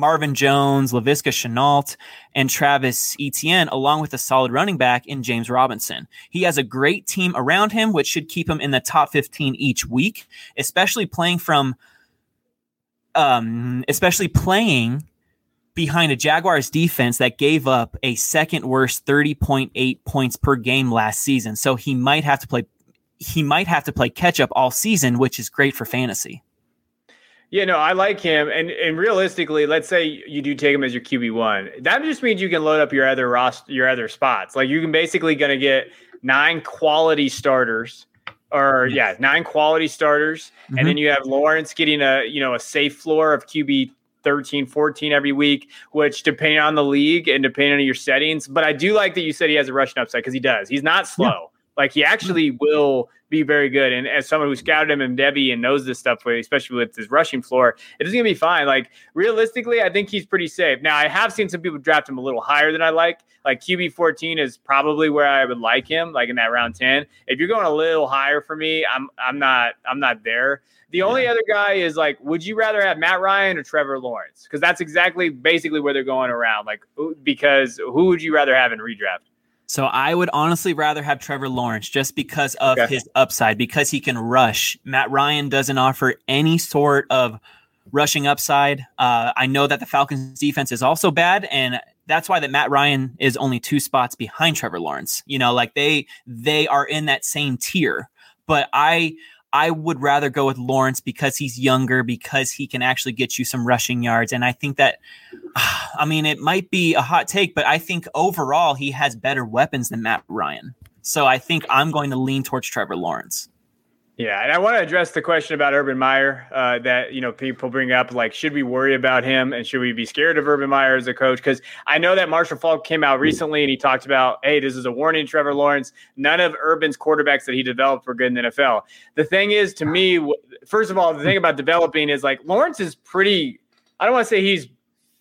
Marvin Jones, Laviska Shenault, and Travis Etienne, along with a solid running back in James Robinson. He has a great team around him, which should keep him in the top 15 each week, especially playing from, um, especially playing behind a Jaguars defense that gave up a second worst 30.8 points per game last season. So he might have to play he might have to play catch up all season, which is great for fantasy. Yeah, no, I like him. And and realistically, let's say you do take him as your QB one. That just means you can load up your other roster, your other spots. Like you can basically gonna get nine quality starters, or yes. yeah, nine quality starters, mm-hmm. and then you have Lawrence getting a you know a safe floor of QB 13, 14 every week, which depending on the league and depending on your settings. But I do like that you said he has a rushing upside because he does. He's not slow. Yeah. Like he actually will be very good. And as someone who scouted him and devy and knows this stuff, especially with his rushing floor, it is going to be fine. Like realistically, I think he's pretty safe. Now, I have seen some people draft him a little higher than I like. Like QB 14 is probably where I would like him, like in that round 10. If you're going a little higher for me, I'm I'm not I'm not there. The only other guy is like, would you rather have Matt Ryan or Trevor Lawrence? Because that's exactly basically where they're going around. Like, because who would you rather have in redraft? So I would honestly rather have Trevor Lawrence just because of okay. his upside, because he can rush. Matt Ryan doesn't offer any sort of rushing upside. Uh, I know that the Falcons defense is also bad, and that's why that Matt Ryan is only two spots behind Trevor Lawrence. You know, like they they are in that same tier. But I I would rather go with Lawrence because he's younger, because he can actually get you some rushing yards. And I think that, *sighs* I mean, it might be a hot take, but I think overall he has better weapons than Matt Ryan. So I think I'm going to lean towards Trevor Lawrence. Yeah, and I want to address the question about Urban Meyer uh, that you know people bring up, like, should we worry about him and should we be scared of Urban Meyer as a coach? Because I know that Marshall Faulk came out recently and he talked about, hey, this is a warning, Trevor Lawrence. None of Urban's quarterbacks that he developed were good in the NFL. The thing is, to me, first of all, the thing about developing is like Lawrence is pretty. I don't want to say he's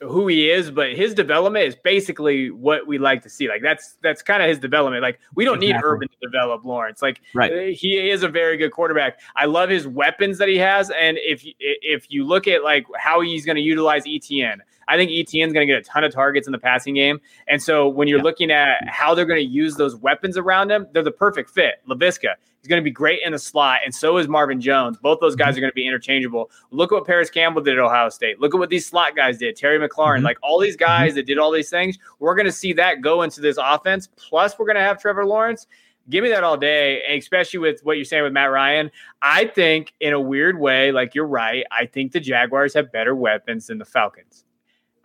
who he is, but his development is basically what we like to see. Like that's that's kind of his development. Like we don't exactly. need Urban to develop Lawrence. Like right. Uh, he is a very good quarterback. I love his weapons that he has, and if if you look at like how he's going to utilize Etienne, I think Etienne's going to get a ton of targets in the passing game. And so when you're yeah. looking at how they're going to use those weapons around him, they're the perfect fit. Laviska, he's going to be great in the slot, and so is Marvin Jones. Both those guys mm-hmm. are going to be interchangeable. Look at what Parris Campbell did at Ohio State. Look at what these slot guys did. Terry McLaurin, mm-hmm. like all these guys mm-hmm. that did all these things, we're going to see that go into this offense. Plus, we're going to have Trevor Lawrence give me that all day, especially with what you're saying with Matt Ryan. I think, in a weird way, like you're right, I think the Jaguars have better weapons than the Falcons.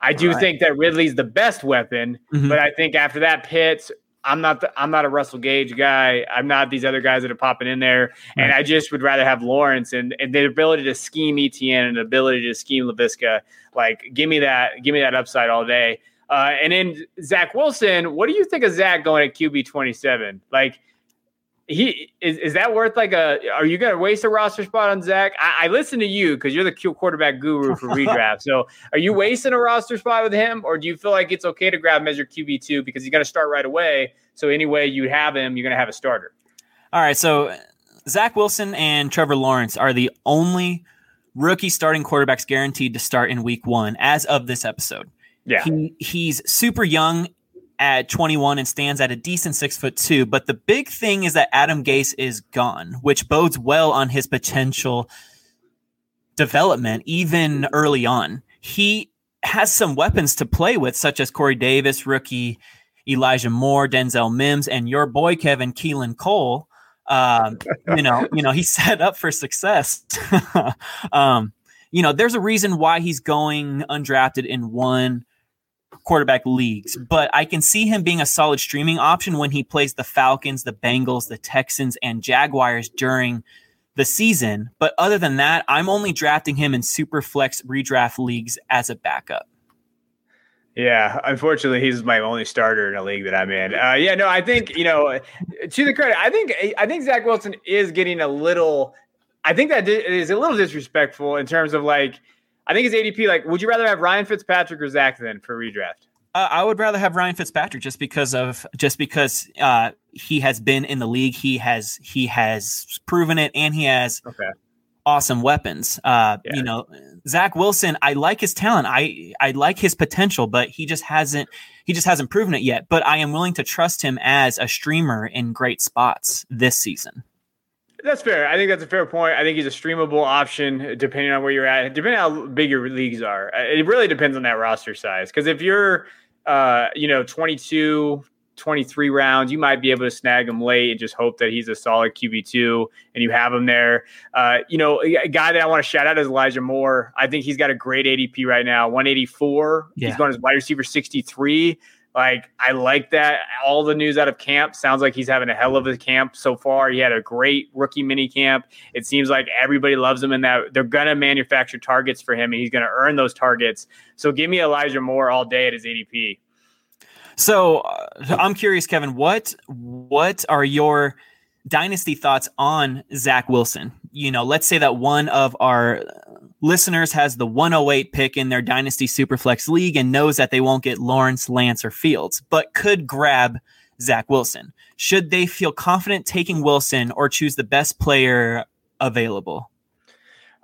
I do right. think that Ridley's the best weapon, mm-hmm. but I think after that Pitts, I'm not the, I'm not a Russell Gage guy. I'm not these other guys that are popping in there, right. and I just would rather have Lawrence and, and the ability to scheme Etienne and the ability to scheme Laviska. Like, give me that, give me that upside all day. Uh, and then Zach Wilson, what do you think of Zach going at QB 27? Like, he is, is that worth like a are you gonna waste a roster spot on Zach? I, I listen to you because you're the quarterback guru for *laughs* redraft. so are you wasting a roster spot with him, or do you feel like it's okay to grab measure QB two because he's gonna start right away? So anyway you have him, you're gonna have a starter. All right, so Zach Wilson and Trevor Lawrence are the only rookie starting quarterbacks guaranteed to start in week one as of this episode. Yeah. He, he's super young at 21 and stands at a decent six foot two. But the big thing is that Adam Gase is gone, which bodes well on his potential development, even early on. He has some weapons to play with, such as Corey Davis, rookie Elijah Moore, Denzel Mims, and your boy Kevin Keelan Cole. Um, you know, you know, he's *laughs* set up for success. *laughs* um, you know, there's a reason why he's going undrafted in one quarterback leagues, but I can see him being a solid streaming option when he plays the Falcons, the Bengals, the Texans, and Jaguars during the season. But other than that, I'm only drafting him in super flex redraft leagues as a backup. Yeah, unfortunately, he's my only starter in a league that I'm in. Uh, yeah, no, I think you know, to the credit, I think I think Zach Wilson is getting a little. I think that is a little disrespectful in terms of like I think his ADP. Like, would you rather have Ryan Fitzpatrick or Zach then for redraft? Uh, I would rather have Ryan Fitzpatrick just because of just because uh, he has been in the league. He has he has proven it, and he has okay. awesome weapons. Uh, yeah. You know, Zach Wilson. I like his talent. I I like his potential, but he just hasn't he just hasn't proven it yet. But I am willing to trust him as a streamer in great spots this season. That's fair. I think that's a fair point. I think he's a streamable option depending on where you're at, depending on how big your leagues are. Uh, it really depends on that roster size. Because if you're, uh, you know, 22, 23 rounds, you might be able to snag him late and just hope that he's a solid QB2 and you have him there. Uh, you know, a guy that I want to shout out is Elijah Moore. I think he's got a great ADP right now, 184. Yeah. He's going as wide receiver 63. Like I like that. All the news out of camp sounds like he's having a hell of a camp so far. He had a great rookie mini camp. It seems like everybody loves him and that they're gonna manufacture targets for him and he's gonna earn those targets. So give me Elijah Moore all day at his ADP. So uh, I'm curious, Kevin. What what are your dynasty thoughts on Zach Wilson? You know, let's say that one of our listeners has the 108 pick in their Dynasty Superflex League and knows that they won't get Lawrence, Lance, or Fields, but could grab Zach Wilson. Should they feel confident taking Wilson or choose the best player available?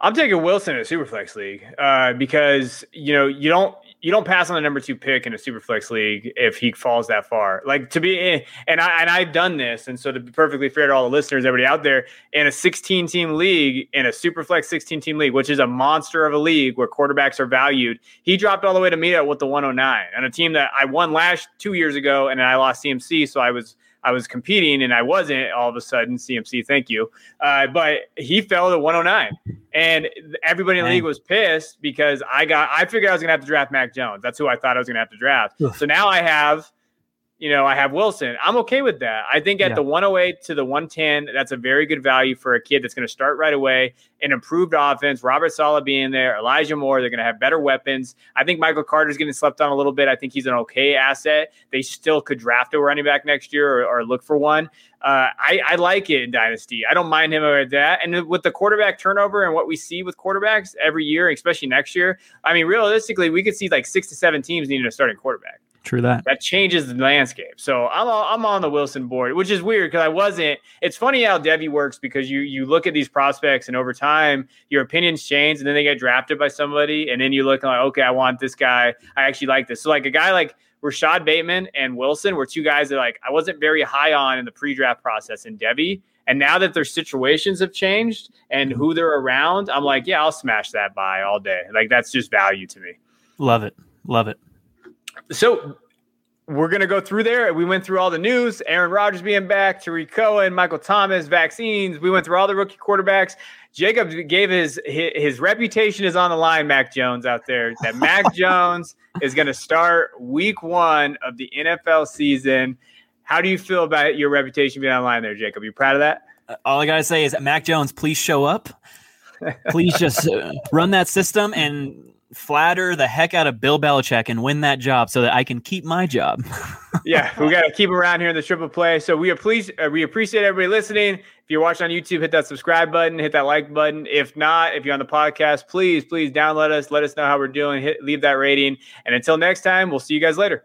I'm taking Wilson in a Superflex league uh, because you know you don't you don't pass on the number two pick in a super flex league if he falls that far. Like to be eh, and I and I've done this, and so to be perfectly fair to all the listeners, everybody out there, in a 16 team league, in a super flex 16 team league, which is a monster of a league where quarterbacks are valued, he dropped all the way to me at with the 109 and a team that I won last two years ago, and I lost CMC, so I was I was competing and I wasn't all of a sudden. CMC, thank you. Uh, but he fell to 109, and everybody in the league was pissed because I got. I figured I was going to have to draft Mac Jones. That's who I thought I was going to have to draft. So now I have you know, I have Wilson. I'm okay with that. I think at yeah. the 108 to the 110, that's a very good value for a kid that's going to start right away. An improved offense, Robert Saleh being there, Elijah Moore, they're going to have better weapons. I think Michael Carter's getting slept on a little bit. I think he's an okay asset. They still could draft a running back next year or, or look for one. Uh, I, I, like it in Dynasty. I don't mind him at that. And with the quarterback turnover and what we see with quarterbacks every year, especially next year, I mean, realistically, we could see like six to seven teams needing a starting quarterback. True that. That changes the landscape. So I'm I'm on the Wilson board, which is weird because I wasn't. It's funny how devy works because you you look at these prospects and over time your opinions change and then they get drafted by somebody and then you look like okay I want this guy I actually like this. So like a guy like Rashod Bateman and Wilson were two guys that like I wasn't very high on in the pre-draft process in devy. And now that their situations have changed and mm-hmm. who they're around, I'm like, yeah, I'll smash that buy all day. Like that's just value to me. Love it. Love it. So we're going to go through there. We went through all the news Aaron Rodgers being back, Tarik Cohen, Michael Thomas, vaccines. We went through all the rookie quarterbacks. Jacob gave his, his, his reputation is on the line, Mac Jones out there. That Mac *laughs* Jones is going to start week one of the NFL season. How do you feel about your reputation being online there, Jacob? You proud of that? Uh, all I got to say is, Mac Jones, please show up. Please just uh, run that system and flatter the heck out of Bill Belichick and win that job so that I can keep my job. *laughs* yeah, we got to keep around here in the triple play. So we appreciate uh, we appreciate everybody listening. If you're watching on YouTube, hit that subscribe button, hit that like button. If not, if you're on the podcast, please please download us, let us know how we're doing, hit leave that rating. And until next time, we'll see you guys later.